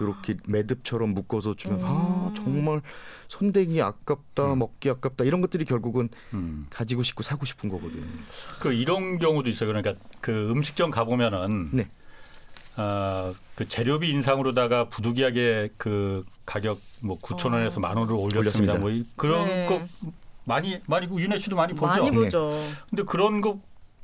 이렇게 매듭처럼 묶어서 주면 아 음. 정말 손대기 아깝다 먹기 아깝다 이런 것들이 결국은 음. 가지고 싶고 사고 싶은 거거든요. 그 이런 경우도 있어요. 그러니까 그 음식점 가 보면은 네. 어, 그 재료비 인상으로다가 부득이하게 그 가격 뭐 9천 원에서 어. 만 원을 올렸습니다. 올렸습니다. 뭐 이- 그런 네. 거 많이 많이 윤혜 씨도 많이 보죠. 많이 네. 보죠. 근데 그런 거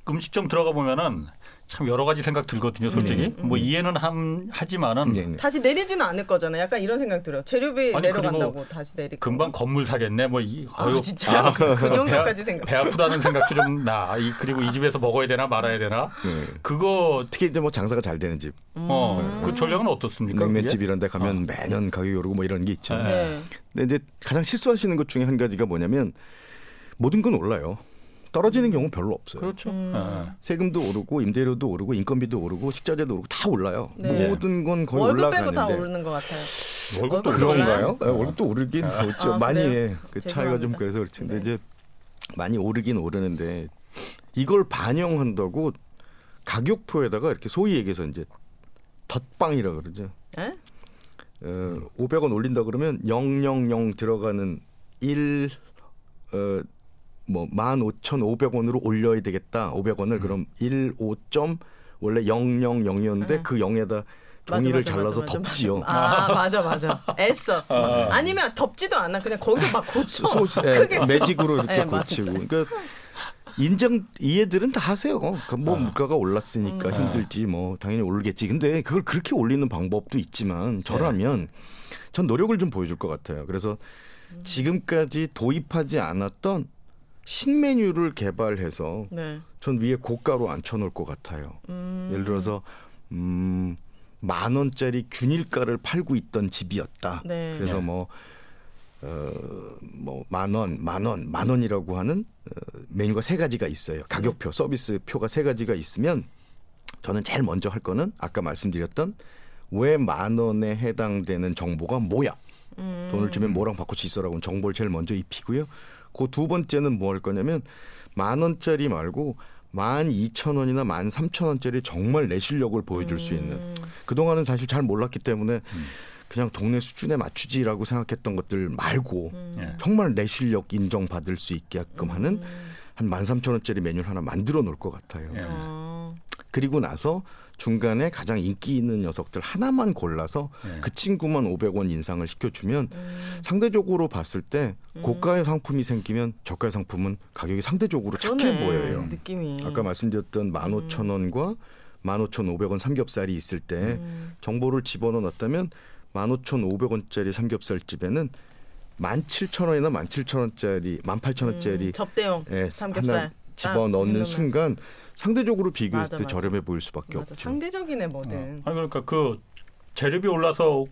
음식점 들어가 보면은 참 여러 가지 생각 들거든요, 솔직히. 음, 음. 뭐 이해는 함, 하지만은 네, 네. 다시 내리지는 않을 거잖아요. 약간 이런 생각 들어요. 재료비 아니, 내려간다고 다시 내리. 금방 건물 사겠네. 뭐 이, 아 어휴, 진짜요? 그 정도까지 배, 생각. 배 아프다는 생각도 좀 나. 이, 그리고 이 집에서 먹어야 되나 말아야 되나? 네. 그거 특히 이제 뭐 장사가 잘 되는 집, 어, 그 전략은 어떻습니까? 냉면집 그게? 이런 데 가면 매년 가격이 오르고 뭐 이런 게 있죠. 네. 네. 근데 이제 가장 실수하시는 것 중에 한 가지가 뭐냐면 모든 건 올라요. 떨어지는 경우 는 별로 없어요. 그렇죠. 음. 예. 세금도 오르고 임대료도 오르고 인건비도 오르고 식자재도 오르고 다 올라요. 네. 모든 건 거의 월급 빼고 다 올라가는데 오르는 것 같아요. 월급도. 그런가요? 네, 월급도 오르긴 오죠. 아, 많이? 해. 그 차이가 좀. 그래서 그렇지. 근데 네. 이제 많이 오르긴 오르는데 이걸 반영한다고 가격표에다가 이렇게 소위 얘기해서 이제 덧빵이라 그러죠. 에? 어, 500원 올린다 그러면 000 들어가는 1 어, 뭐 15,500원으로 올려야 되겠다. 500원을 그럼 1 5점 원래 000이었는데 응. 그 0에다 종이를 맞아, 맞아, 잘라서 맞아, 맞아. 덮지요. 아 맞아 맞아. 애써. 아니면 덮지도 않아. 그냥 거기서 막 고쳐. 소, 예, 크게 써. 매직으로 이렇게 예, 맞아. 고치고. 그러니까 인정 이해들은 다 하세요. 그러니까 뭐 아. 물가가 올랐으니까 음. 힘들지 뭐 당연히 오르겠지. 근데 그걸 그렇게 올리는 방법도 있지만 저라면 전 노력을 좀 보여줄 것 같아요. 그래서 지금까지 도입하지 않았던 신메뉴를 개발해서 네. 전 위에 고가로 앉혀놓을 것 같아요. 음. 예를 들어서 음, 만 원짜리 균일가를 팔고 있던 집이었다. 네. 그래서 네. 뭐 어, 뭐만 원, 만 원, 만 원이라고 하는 어, 메뉴가 세 가지가 있어요. 가격표, 서비스 표가 세 가지가 있으면 저는 제일 먼저 할 거는 아까 말씀드렸던 왜 만 원에 해당되는 정보가 뭐야? 음. 돈을 주면 뭐랑 바꿀 수 있어라고 정보를 제일 먼저 입히고요. 그 두 번째는 뭐 할 거냐면 만 원짜리 말고 만 이천 원이나 만 삼천 원짜리 정말 내 실력을 보여줄 수 있는 음. 그동안은 사실 잘 몰랐기 때문에 그냥 동네 수준에 맞추지라고 생각했던 것들 말고 음. 예. 정말 내 실력 인정받을 수 있게끔 하는 한 만 삼천 원짜리 메뉴를 하나 만들어 놓을 것 같아요. 예. 어. 그리고 나서 중간에 가장 인기 있는 녀석들 하나만 골라서 예. 그 친구만 500원 인상을 시켜주면 음. 상대적으로 봤을 때 고가의 상품이 생기면 저가의 상품은 가격이 상대적으로 착해 그러네. 보여요. 느낌이. 아까 말씀드렸던 15,000원과 15,500원 삼겹살이 있을 때 음. 정보를 집어넣어 놨다면 15,500원짜리 삼겹살집에는 17,000원이나 17,000원짜리 18,000원짜리 음, 접대용 예, 삼겹살 하나 집어 넣는. 순간 상대적으로 비교했을 맞아, 때 맞아. 저렴해 보일 수밖에 맞아. 없죠. 상대적이네 뭐든. 아니 그러니까 그 재료비 올라서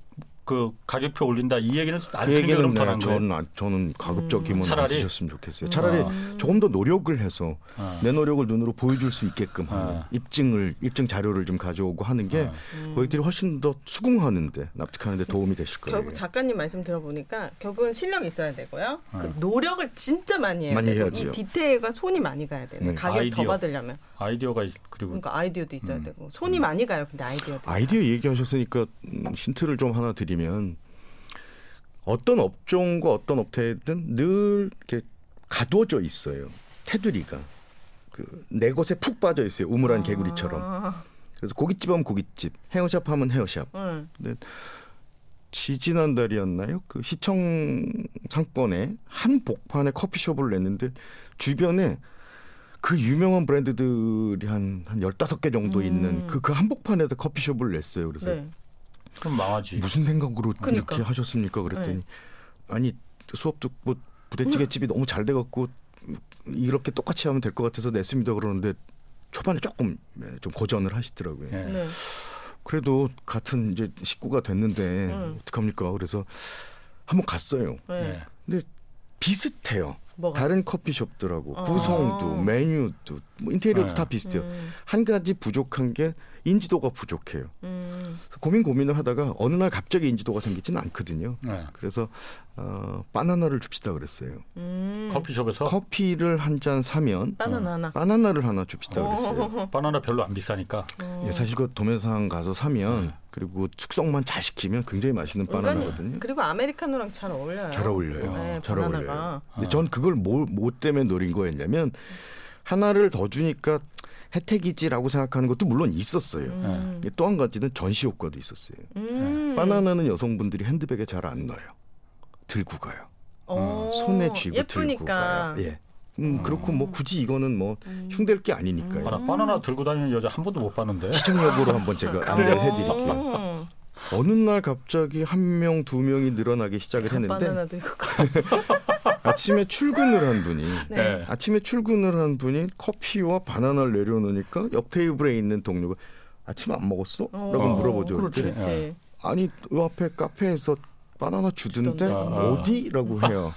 그 가격표 올린다 이 얘기는 안 그 얘기는 그럼 네, 더난 거예요. 저는 안- 저는 가급적이면 안 차라리? 쓰셨으면 좋겠어요. 차라리 아. 조금 더 노력을 해서 아. 내 노력을 눈으로 보여줄 수 있게끔 하는 아. 입증을 입증 자료를 좀 가져오고 하는 게 아. 고객들이 훨씬 더 수긍하는데 납득하는데 도움이 되실 거예요. 결국 작가님 말씀 들어보니까 결국은 실력이 있어야 되고요. 그 어. 노력을 진짜 많이 해야 많이 되고 해야지요. 이 디테일과 손이 많이 가야 돼요. 음. 가격 더 아이디어. 받으려면 아이디어가 있- 그리고 그러니까 아이디어도 있어야 음. 되고 손이 많이 가요. 근데 아이디어도. 아이디어 얘기하셨으니까 음, 힌트를 좀 하나 드리면 어떤 업종과 어떤 업태든 늘 이렇게 가두어져 있어요. 테두리가 그내 것에 푹 빠져 있어요. 우물안 개구리처럼. 아, 그래서 고깃집 하면 고깃집, 헤어샵 하면 헤어샵. 응. 지지난 달이었나요? 그 시청 상권에 한 복판에 커피숍을 냈는데 주변에 그 유명한 브랜드들이 한, 한 15개 정도 음. 있는 그, 그 한복판에다 커피숍을 냈어요. 그래서 네. 그럼 망하지. 무슨 생각으로 그러니까. 이렇게 하셨습니까? 그랬더니 아니 수업 듣고 부대찌개 집이 너무 잘 돼갖고 이렇게 똑같이 하면 될 것 같아서 냈습니다. 그러는데 초반에 조금 네, 좀 고전을 하시더라고요. 예. 네. 그래도 같은 이제 식구가 됐는데 음. 어떡합니까? 그래서 한번 갔어요. 네. 예. 비슷해요. 뭐가? 다른 커피숍들하고 어. 구성도 메뉴도 뭐 인테리어도 네. 다 비슷해요. 음, 한 가지 부족한 게 인지도가 부족해요. 음. 고민 고민을 하다가 어느 날 갑자기 인지도가 생기지는 않거든요. 예. 그래서 어, 바나나를 줍시다 그랬어요. 음. 커피숍에서 커피를 한 잔 사면 바나나 하나. 바나나를 하나 줍시다 그랬어요. 어. 바나나 별로 안 비싸니까. 예, 사실 그 도매상 가서 사면 네. 그리고 숙성만 잘 시키면 굉장히 맛있는 바나나거든요. 그리고 아메리카노랑 잘 어울려요. 잘 어울려요. 네, 잘 바나나가. 어울려요. 아. 근데 전 그걸 뭐, 뭐 때문에 노린 거였냐면 하나를 더 주니까 혜택이지라고 생각하는 것도 물론 있었어요. 음. 또 한 가지는 전시 효과도 있었어요. 음. 바나나는 여성분들이 핸드백에 잘 안 넣어요. 들고 가요. 어, 손에 쥐고 들고 예쁘니까. 가요. 예. 음, 그렇고 뭐 굳이 이거는 뭐 흉댈 게 아니니까요. 아, 나 바나나 들고 다니는 여자 한 번도 못 봤는데. 시청역으로 한번 제가 안내를 해드릴게요. 음. 어느 날 갑자기 한 명, 두 명이 늘어나기 시작을 했는데 바나나 들고 가. 아침에 출근을 한 분이 네. 네. 아침에 출근을 한 분이 커피와 바나나를 내려놓으니까 옆 테이블에 있는 동료가 아침 안 먹었어? 라고 어, 물어보죠. 그렇지. 그렇지. 아니 그 앞에 카페에서 바나나 주던데. 아. 어디라고 해요.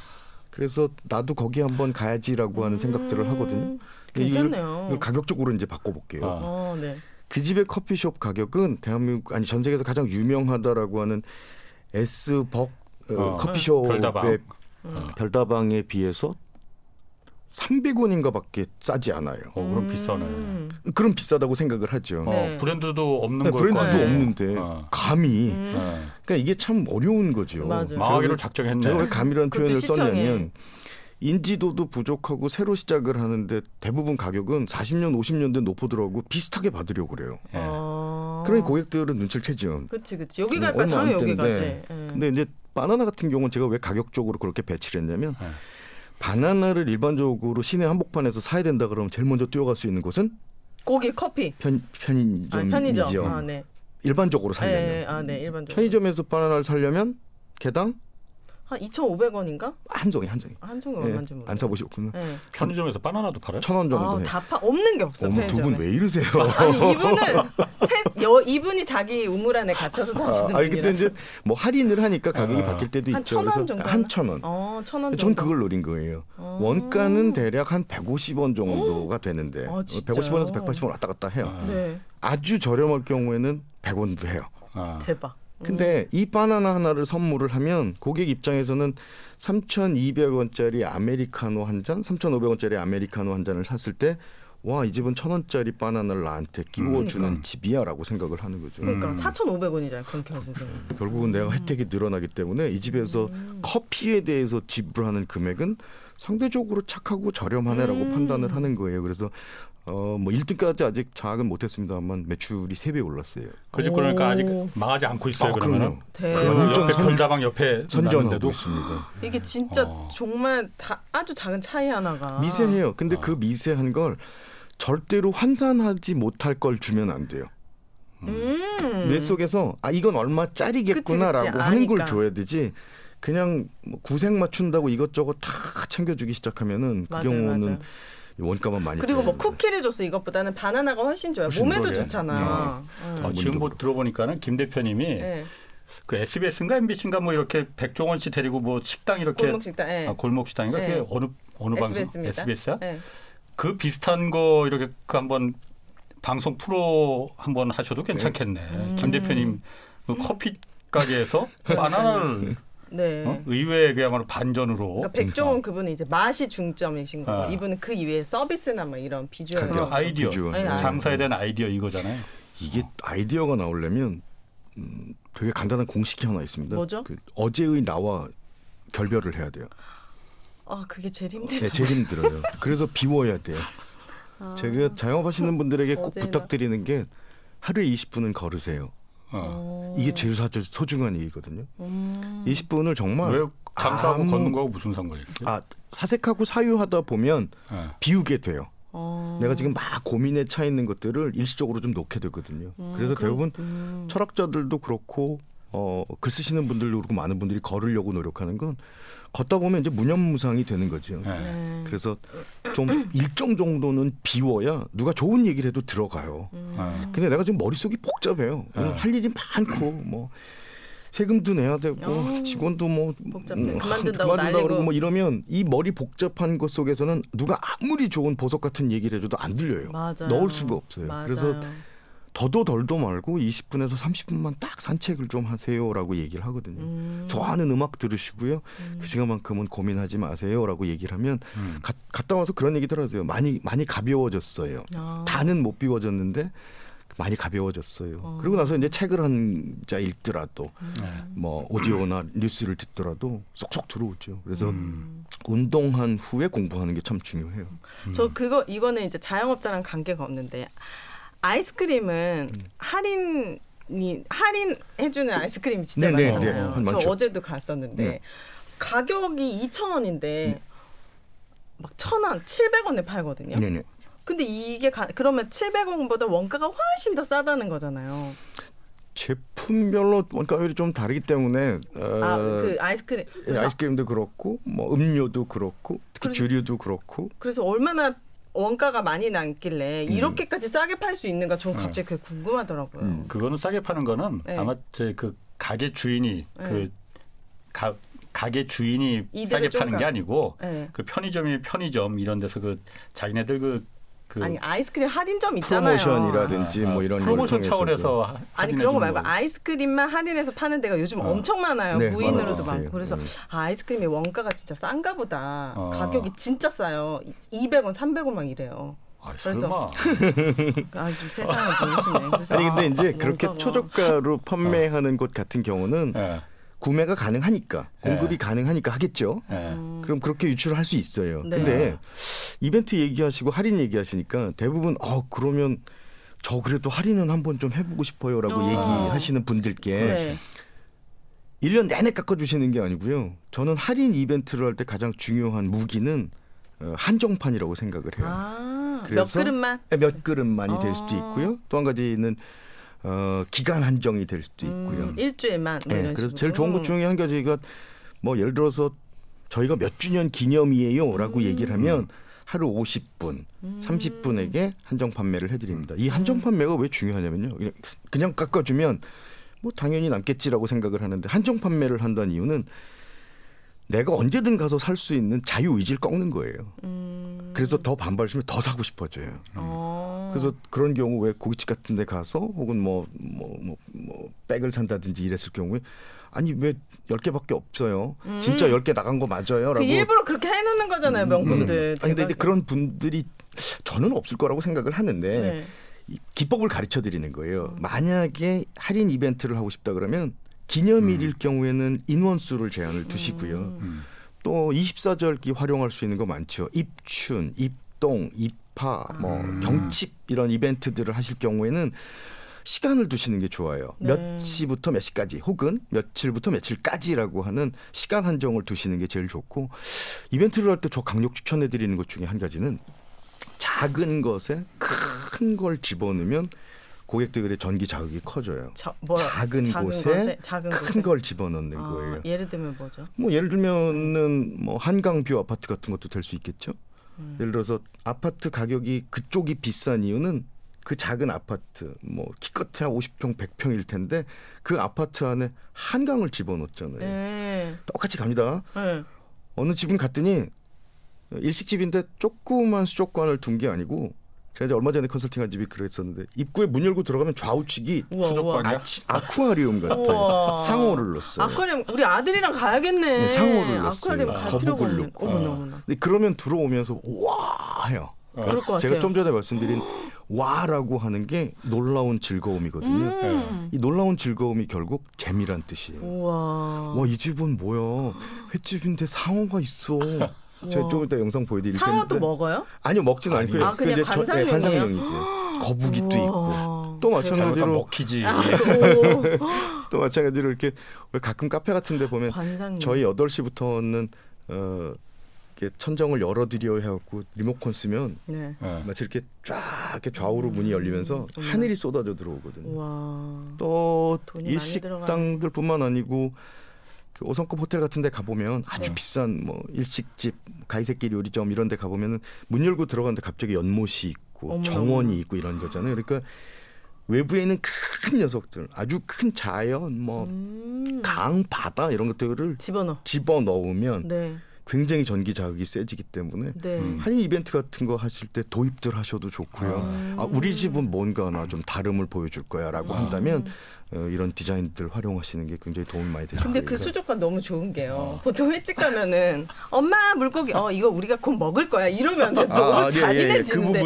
그래서 나도 거기 한번 가야지라고 하는 생각들을 하거든요. 음, 괜찮네요. 이걸 가격적으로 이제 바꿔볼게요. 아. 어, 네. 그 집의 커피숍 가격은 대한민국 아니 전 세계에서 가장 유명하다라고 하는 S벅 어, 어, 커피숍의 별 다방. 별다방에 비해서 300원인가밖에 싸지 않아요. 어, 그럼 비싸네. 음. 그럼 비싸다고 생각을 하죠. 어, 네. 브랜드도 없는 네, 걸 브랜드도 거예요. 없는데 어. 감히 음. 네. 그러니까 이게 참 어려운 거죠. 망하기로 왜- 작정했네. 제가 왜 감이라는 표현을. 썼냐면 인지도도 부족하고 새로 시작을 하는데 대부분 가격은 40년, 50년 된 노포들하고 비슷하게 받으려고 그래요. 예. 어. 그러니 고객들은 눈치를 채죠. 그렇지, 그렇지. 여기 갈 음, 바에 안 여기 가지. 예. 근데 이제 바나나 같은 경우는 제가 왜 가격적으로 그렇게 배치를 했냐면 네. 바나나를 일반적으로 시내 한복판에서 사야 된다 그러면 제일 먼저 뛰어갈 수 있는 곳은 고기, 커피. 편, 아, 편의점이죠. 편의점. 아, 네. 일반적으로 살려면 예, 아, 네, 일반적으로. 편의점에서 바나나를 살려면 개당 한 2,500원인가? 한 종이 한 종이. 한 종이 예, 얼마인지 모르겠어요. 안 사보셨구나. 예. 편의점에서 바나나도 팔아요? 천 원 정도 아, 해. 다 파, 없는 게 없어. 어머 두 편의점에. 분왜 이러세요? 아니 이분은 세, 여, 이분이 자기 우물 안에 갇혀서 사시는 아, 아니 분이라서. 이제 뭐 할인을 하니까 가격이 아. 바뀔 때도 한 있죠. 천원 그래서 정도 한천 원. 어, 천원 정도. 전 그걸 노린 거예요. 어. 원가는 대략 한 150원 정도가 되는데 아, 진짜요? 150원에서 180원 왔다 갔다 해요. 아. 네, 아주 저렴할 경우에는 100원도 해요. 아. 대박. 근데 이 바나나 하나를 선물을 하면 고객 입장에서는 3,200원짜리 아메리카노 한 잔, 3,500원짜리 아메리카노 한 잔을 샀을 때 와, 이 집은 천 원짜리 바나나를 나한테 끼워 주는 그러니까. 집이야라고 생각을 하는 거죠. 그러니까 음. 4,500원이잖아요. 그럼 결국은. 결국은 내가 혜택이 늘어나기 때문에 이 집에서 커피에 대해서 지불하는 금액은 상대적으로 착하고 저렴하네라고 음. 판단을 하는 거예요. 그래서 어 뭐 1등까지 아직 장악은 못했습니다만 매출이 세배 올랐어요. 그집 그러니까 오. 아직 망하지 않고 있어요. 아, 그러면은 그럼요. 대박. 그 완전 옆에 선- 별다방 옆에 선전하고 있습니다. 이게 진짜 어. 정말 다 아주 작은 차이 하나가 미세해요. 근데 아. 그 미세한 걸 절대로 환산하지 못할 걸 주면 안 돼요. 음. 뇌 속에서 아 이건 얼마짜리겠구나라고. 하는 걸 아니까. 줘야 되지. 그냥 뭐 구색 맞춘다고 이것저것 다 챙겨주기 시작하면은 그 맞아요, 경우는 맞아요. 원가만 많이 그리고 뭐. 쿠키를 줬어 이것보다는 바나나가 훨씬 좋아요. 훨씬 몸에도 그러게. 좋잖아. 응. 어, 지금 뭐 들어보니까는 김 대표님이 네. 그 SBS인가 MBC인가 뭐 이렇게 백종원 씨 데리고 뭐 식당 이렇게 골목 식당. 예. 아, 골목 식당인가 네. 그게 어느 어느 방송 SBS입니다. SBS야? 예. 그 비슷한 거 이렇게 그 한번 방송 프로 한번 하셔도 괜찮겠네. 음. 김 대표님 그 커피 가게에서 바나나를 네. 어? 의외의 그야말로 반전으로 그러니까 백종원 그분은 이제 맛이 중점이신 거고 아. 이분은 그 이외에 서비스나 뭐 이런 비주얼 가격. 그 아이디어 비주얼. 네. 장사에 대한 아이디어 이거잖아요. 이게 아이디어가 나오려면 음, 되게 간단한 공식이 하나 있습니다. 뭐죠? 그 어제의 나와 결별을 해야 돼요. 아 그게 제일 네, 힘들다. 제일 힘들어요. 그래서 비워야 돼요. 제가 자영업 하시는 분들에게 꼭. 부탁드리는 게 하루에 20분은 걸으세요. 어. 이게 제일 사실 소중한 일이거든요. 음. 20분을 정말 왜 장사하고 아무- 걷는 거하고 무슨 상관이 있어요? 아 사색하고 사유하다 보면 예. 비우게 돼요. 어. 내가 지금 막 고민에 차 있는 것들을 일시적으로 좀 놓게 되거든요. 그래서 대부분 음. 철학자들도 그렇고 어, 글 쓰시는 분들도 그렇고 많은 분들이 걸으려고 노력하는 건 걷다 보면 이제 무념무상이 되는 거죠. 예. 네. 그래서 좀 일정 정도는 비워야 누가 좋은 얘기를 해도 들어가요. 음. 예. 근데 내가 지금 머릿속이 복잡해요. 네. 할 일이 많고 뭐 세금도 내야 되고 어, 직원도 뭐 복잡해. 음, 그만둔다고. 그러고 뭐 이러면 이 머리 복잡한 것 속에서는 누가 아무리 좋은 보석 같은 얘기를 해줘도 안 들려요. 맞아요. 넣을 수가 없어요. 맞아요. 그래서 더도 덜도 말고 20분에서 30분만 딱 산책을 좀 하세요라고 얘기를 하거든요. 음. 좋아하는 음악 들으시고요. 그 시간만큼은 고민하지 마세요라고 얘기를 하면 음. 가- 갔다 와서 그런 얘기들 하세요. 많이 많이 가벼워졌어요. 아. 다는 못 비워졌는데 많이 가벼워졌어요. 어. 그리고 나서 이제 책을 한 자 읽더라도 예. 뭐 오디오나 뉴스를 듣더라도 쏙쏙 들어오죠. 그래서 음. 운동한 후에 공부하는 게 참 중요해요. 저 그거 이거는 이제 자영업자랑 관계가 없는데 아이스크림은 음. 할인 이 할인 해주는 아이스크림이 진짜 네, 네, 많잖아요. 네. 저 많죠. 어제도 갔었는데 네. 가격이 2천 원인데 막 천 원, 칠백 원에 팔거든요. 네네. 근데 이게 가, 그러면 칠백 원보다 원가가 훨씬 더 싸다는 거잖아요. 제품별로 원가율이 좀 다르기 때문에 어, 아, 그 아이스크림. 예, 아이스크림도 그렇고 뭐 음료도 그렇고 특히 그래서- 주류도 그렇고 그래서 얼마나 원가가 많이 남길래 음. 이렇게까지 싸게 팔 수 있는가 저는 갑자기 그게 궁금하더라고요. 음. 그거는 싸게 파는 거는 네. 아마 제 그 가게 주인이 네. 그 가, 가게 주인이 싸게 좀 파는 게 가- 아니고 네. 그 편의점이 편의점 이런 데서 그 자기네들 그, 그 아니 아이스크림 할인점 있잖아요. 프로모션이라든지 아, 뭐 이런 프로모션 차원에서 하- 아니 그런 거 말고 거. 아이스크림만 할인해서 파는 데가 요즘 어. 엄청 많아요. 네, 무인으로도. 많고. 그래서 네. 아, 아이스크림이 원가가 진짜 싼가 보다. 어. 가격이 진짜 싸요. 200원, 300원 막 이래요. 아, 그래서- 아좀 세상을. 그래서 아니 근데 아, 이제 그렇게 원가가. 초저가로 판매하는 곳 같은 경우는 예, 구매가 가능하니까 공급이 네. 가능하니까 하겠죠. 예. 음. 그럼 그렇게 유출을 할 수 있어요. 네. 근데 이벤트 얘기하시고 할인 얘기하시니까 대부분 어 그러면 저 그래도 할인은 한번 좀 해보고 싶어요라고 어. 얘기하시는 분들께 네. 일년 내내 깎아주시는 게 아니고요. 저는 할인 이벤트를 할 때 가장 중요한 무기는 어, 한정판이라고 생각을 해요. 아, 몇 그래서 그릇만? 몇 그릇만이 될 수도 어. 있고요. 또 한 가지는 어, 기간 한정이 될 수도 있고요. 음, 일주일만. 뭐 네, 그래서 식으로. 제일 좋은 것 중에 한 가지가 뭐 예를 들어서 저희가 몇 주년 기념이에요라고 음. 얘기를 하면 하루 50분, 30분에게 한정 판매를 해드립니다. 이 음. 한정 판매가 왜 중요하냐면요. 그냥- 그냥 깎아주면 뭐 당연히 남겠지라고 생각을 하는데 한정 판매를 한다는 이유는 내가 언제든 가서 살 수 있는 자유 의지를 꺾는 거예요. 음. 그래서 더 반발심을 더 사고 싶어져요. 어. 그래서 그런 경우 왜 고깃집 같은 데 가서 혹은 뭐 뭐 뭐 뭐 백을 산다든지 이랬을 경우에 아니 왜 10개밖에 없어요. 진짜 10개 나간 거 맞아요. 그 라고 일부러 그렇게 해놓는 거잖아요, 명품들. 아니 근데 이제. 그런 분들이 저는 없을 거라고 생각을 하는데 네. 이 기법을 가르쳐 드리는 거예요. 만약에 할인 이벤트를 하고 싶다 그러면 기념일일 경우에는 인원수를 제한을 두시고요. 음. 또 24절기 활용할 수 있는 거 많죠. 입춘, 입동, 입 하, 뭐 음. 경칩 이런 이벤트들을 하실 경우에는 시간을 두시는 게 좋아요. 네. 몇 시부터 몇 시까지 혹은 며칠부터 며칠까지라고 하는 시간 한정을 두시는 게 제일 좋고 이벤트를 할 때 저 강력 추천해 드리는 것 중에 한 가지는 작은 것에 큰 걸 집어넣으면 고객들의 전기 자극이 커져요. 자, 뭐라- 작은, 곳에 작은 큰. 걸 집어넣는 아, 거예요. 예를 들면 뭐죠? 뭐 예를 들면은 뭐 한강뷰 아파트 같은 것도 될 수 있겠죠. 음. 예를 들어서 아파트 가격이 그쪽이 비싼 이유는 그 작은 아파트 뭐 기껏해야 50평 100평일 텐데 그 아파트 안에 한강을 집어넣었잖아요. 네. 똑같이 갑니다. 네. 어느 집은 갔더니 일식집인데 조그만 수족관을 둔 게 아니고 제가 이제 얼마 전에 컨설팅한 집이 그랬었는데 입구에 문 열고 들어가면 좌우측이 우와, 우와. 수족관이야? 아치, 아쿠아리움 같아요. 상호를 넣었어요. 아쿠아리움 우리 아들이랑 가야겠네. 네, 상호를 넣었어요. 아쿠아리움 갈 거북을 필요가 없는. 어머나 어머나. 근데 그러면 들어오면서 와 해요. 어. 그럴 것 같아요. 제가 좀 전에 말씀드린 와라고 하는 게 놀라운 즐거움이거든요. 음. 이 놀라운 즐거움이 결국 재미란 뜻이에요. 와 이 집은 뭐야? 횟집인데 상어가 있어. 제가 좀 이따 영상 보여드릴 텐데. 상어도 먹어요? 아니요 먹지는 아니. 않고요. 아, 그냥 저- 네, 관상용이에요? 관상용이죠. 거북이도 있고. 우와. 또 마찬가지로 먹히지. 아, 오. 또 마찬가지로 이렇게 왜 가끔 카페 같은데 보면 관상용. 저희 8시부터는 어 이렇게 천정을 열어드려 해갖고 리모컨 쓰면 네. 예. 마치 이렇게 쫙 이렇게 좌우로 문이 열리면서 음. 하늘이 쏟아져 들어오거든요. 우와. 또 일식당들뿐만 아니고 그 5성급 호텔 같은 데 가보면 아주 네. 비싼 뭐 일식집, 가이세끼 요리점 이런 데 가보면은 문 열고 들어갔는데 갑자기 연못이 있고 어머나, 정원이. 있고 이런 거잖아요. 그러니까 외부에 있는 큰 녀석들, 아주 큰 자연, 뭐 음. 강, 바다 이런 것들을 집어넣어. 집어 넣으면 네. 굉장히 전기 자극이 세지기 때문에 네. 음. 할인 이벤트 같은 거 하실 때 도입들 하셔도 좋고요. 아, 우리 집은 뭔가 나좀 다름을 보여줄 거야라고 음. 한다면 어, 이런 디자인들 활용하시는 게 굉장히 도움이 많이 되죠. 근데 그 수족관 너무 좋은 게요. 보통 횟집 가면은 엄마 물고기 어 이거 우리가 곧 먹을 거야 이러면 이제 너무 아, 예, 예, 예. 그 잔인해지는데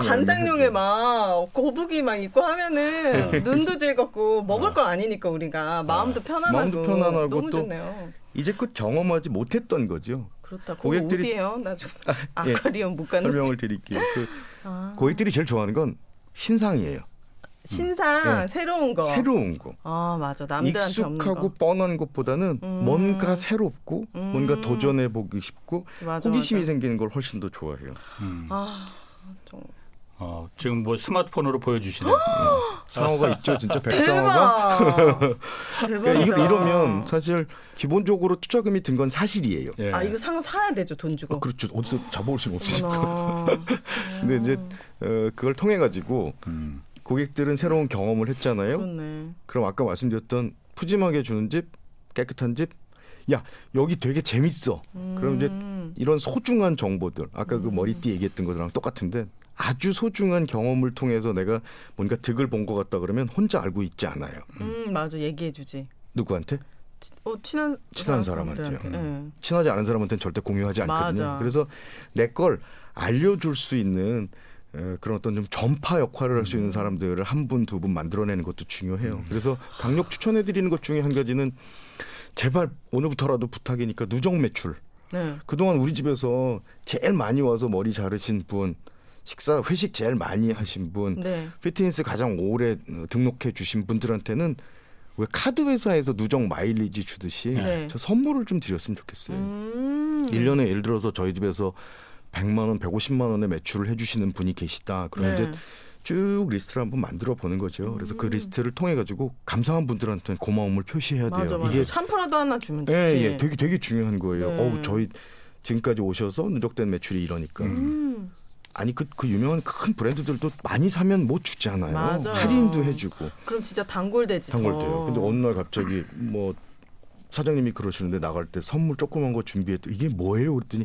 관상용에 막 거북이 막 있고 하면은 눈도 즐겁고 먹을 건 아니니까 우리가 마음도 편안하고 마음도 편안하고 너무 또 좋네요. 이제껏 경험하지 못했던 거죠. 그렇다. 고객들이- 어디예요? 나좀 예, 아쿠아리움 못 가는. 설명을 드릴게요. 그 아. 고객들이 제일 좋아하는 건 신상이에요. 신상 네. 새로운 거. 새로운 거. 아 맞아 남들한테 익숙하고 거. 뻔한 것보다는 음. 뭔가 새롭고 음. 뭔가 도전해 보기 쉽고 맞아, 호기심이 맞아. 생기는 걸 훨씬 더 좋아해요. 음. 아 좀. 어, 지금 뭐 스마트폰으로 보여주시네. 상어가 있죠, 진짜 백상어가. 대박. 그러니까 이러면 사실 기본적으로 투자금이 든 건 사실이에요. 예. 아 이거 상어 사야 되죠 돈 주고. 어, 그렇죠. 어디서 잡아올 수는 없으니까. 어. 근데 이제 어, 그걸 통해 가지고 음. 고객들은 새로운 경험을 했잖아요. 그렇네. 그럼 아까 말씀드렸던 푸짐하게 주는 집, 깨끗한 집, 야 여기 되게 재밌어. 그럼 이제 음. 이런 소중한 정보들, 아까 그 머리띠 얘기했던 것들랑 똑같은데 아주 소중한 경험을 통해서 내가 뭔가 득을 본 것 같다 그러면 혼자 알고 있지 않아요. 음 맞아 얘기해주지. 누구한테? 어 친한 친한 사람한테요. 사람들한테. 예. 친하지 않은 사람한테는 절대 공유하지 않거든요. 맞아. 그래서 내 걸 알려줄 수 있는 에, 그런 어떤 좀 전파 역할을 할 수 있는 사람들을 한 분두분 만들어내는 것도 중요해요. 그래서 강력 추천해드리는 것 중에 한 가지는 제발 오늘부터라도 부탁이니까 누적 매출. 네. 그동안 우리 집에서 제일 많이 와서 머리 자르신 분, 식사 회식 제일 많이 하신 분, 네. 피트니스 가장 오래 어, 등록해 주신 분들한테는 왜 카드 회사에서 누적 마일리지 주듯이 네. 저 선물을 좀 드렸으면 좋겠어요. 음. 일 1년에 예를 들어서 저희 집에서 100만 원, 150만 원의 매출을 해 주시는 분이 계시다. 그러면 네. 이제 쭉 리스트를 한번 만들어 보는 거죠. 그래서 그 리스트를 통해 가지고 감사한 분들한테는 고마움을 표시해야 돼요. 맞아. 이게 샴푸라도 하나 주면 좋지. 예, 예, 되게 되게 중요한 거예요. 네. 어우, 저희 지금까지 오셔서 누적된 매출이 이러니까. 음. 아니 그, 그 유명한 큰 브랜드들도 많이 사면 못 주잖아요. 맞아요. 할인도 해주고 그럼 진짜 단골되지. 단골 더. 때요. 근데 어느 날 갑자기 뭐 사장님이 그러시는데 나갈 때 선물 조그만 거 준비했더 이게 뭐예요? 그랬더니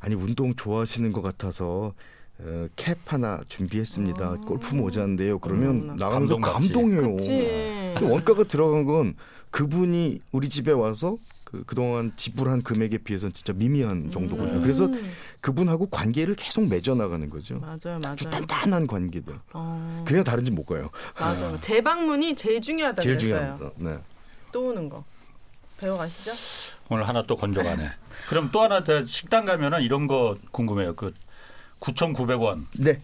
아니 운동 좋아하시는 것 같아서 어, 캡 하나 준비했습니다. 골프 모자인데요. 그러면 아. 어머나. 나가면서 감동받지. 감동해요. 그치. 그 원가가 들어간 건 그분이 우리 집에 와서 그, 그동안 지불한 금액에 비해서는 진짜 미미한 정도거든요. 그래서 음. 그분하고 관계를 계속 맺어나가는 거죠. 맞아요 아주 맞아요. 단단한 관계들. 어. 그냥 다른 집 못 가요. 맞아. 재방문이 제일 중요하다 제일. 중요합니다. 네. 또 오는 거. 배워가시죠? 오늘 하나 또 건져가네. 그럼 또 하나 더 식당 가면은 이런 거 궁금해요. 그 9,900원. 네.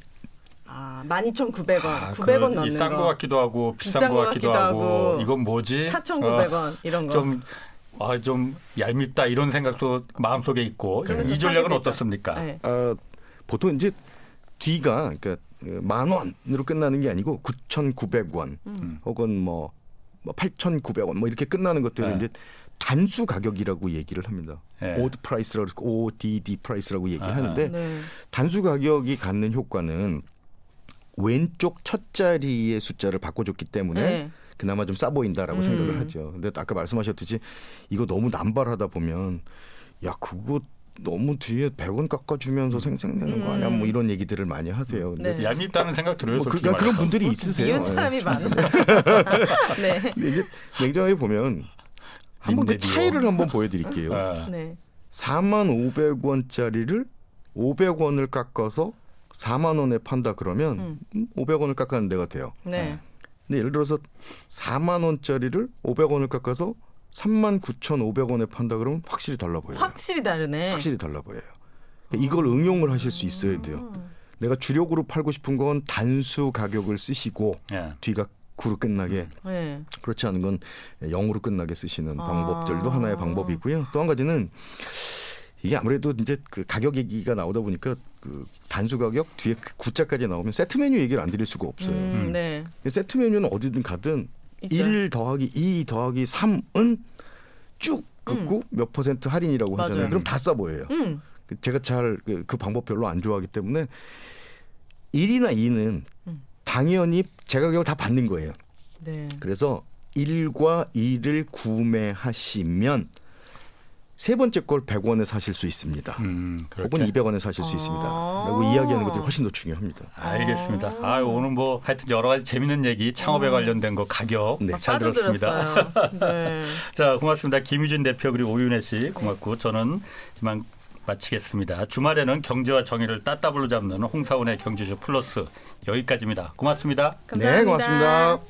아, 12,900원. 아, 900원 그 넣는 싼거 거. 같기도 하고 비싼 비싼 거 거 같기도 같기도 하고, 하고, 이건 뭐지? 4,900원 이런 어, 거. 좀 아, 좀 얄밉다 이런 생각도 마음속에 있고 이 전략은. 어떻습니까? 네. 아, 보통 이제 뒤가 그러니까 만 원으로 끝나는 게 아니고 9,900원 음. 혹은 뭐, 뭐 8,900원 뭐 이렇게 끝나는 것들을 네. 이제 단수 가격이라고 얘기를 합니다. 네. odd price라고 ODD price라고 얘기를 아하. 하는데 네. 단수 가격이 갖는 효과는 왼쪽 첫 자리의 숫자를 바꿔줬기 때문에 네. 그나마 좀 싸 보인다라고 음. 생각을 하죠. 근데 아까 말씀하셨듯이 이거 너무 남발하다 보면 야 그거 너무 뒤에 100원 깎아주면서 생생내는 거 아니야? 뭐 이런 얘기들을 많이 하세요. 근데 네. 얄밉다는 생각 들어요. 뭐 그, 솔직히 런. 분들이 있으세요. 미운 사람이 많은데. 네. 근데 이제 냉정하게 보면 한번 그. 차이를 한번 보여드릴게요. 아, 네. 4만 500원짜리를 500원을 깎아서 4만 원에 판다 그러면 음. 500원을 깎아는 데가 돼요. 네. 근데 예를 들어서 4만 원짜리를 500원을 깎아서 3만 9,500원에 판다 그러면 확실히 달라 보여요. 확실히 다르네. 확실히 달라 보여요. 그러니까 이걸 응용을 하실 수 있어야 돼요. 내가 주력으로 팔고 싶은 건 단수 가격을 쓰시고 예. 뒤가 구로 끝나게 네. 그렇지 않은 건 영으로 끝나게 쓰시는 아. 방법들도 하나의 방법이고요. 또 한 가지는 이게 아무래도 이제 그 가격 얘기가 나오다 보니까 그 단수 가격 뒤에 그 구자까지 나오면 세트 메뉴 얘기를 안 드릴 수가 없어요. 음, 네. 세트 메뉴는 어디든 가든 있어요. 1 더하기 2 더하기 3은 쭉 긋고 몇 퍼센트 할인이라고 하잖아요. 음. 맞아요. 그럼 다 싸 보여요. 음. 그 제가 잘그 방법 별로 안 좋아하기 때문에 1이나 2는 음. 당연히 제 가격을 다 받는 거예요. 네. 그래서 1과 2를 구매하시면 세 번째 걸 100원에 사실 수 있습니다. 음. 혹은 200원에 사실 수 있습니다. 아. 라고 이야기하는 것들이 훨씬 더 중요합니다. 알겠습니다. 아, 오늘 뭐 하여튼 여러 가지 재밌는 얘기 창업에 관련된 거 가격 네. 막잘 들었습니다. 네. 자, 고맙습니다. 김유진 대표 그리고 오윤혜 씨 고맙고 저는 이만 마치겠습니다. 주말에는 경제와 정의를 따따블로 잡는 홍사원의 경제쇼 플러스 여기까지입니다. 고맙습니다. 감사합니다. 네, 고맙습니다.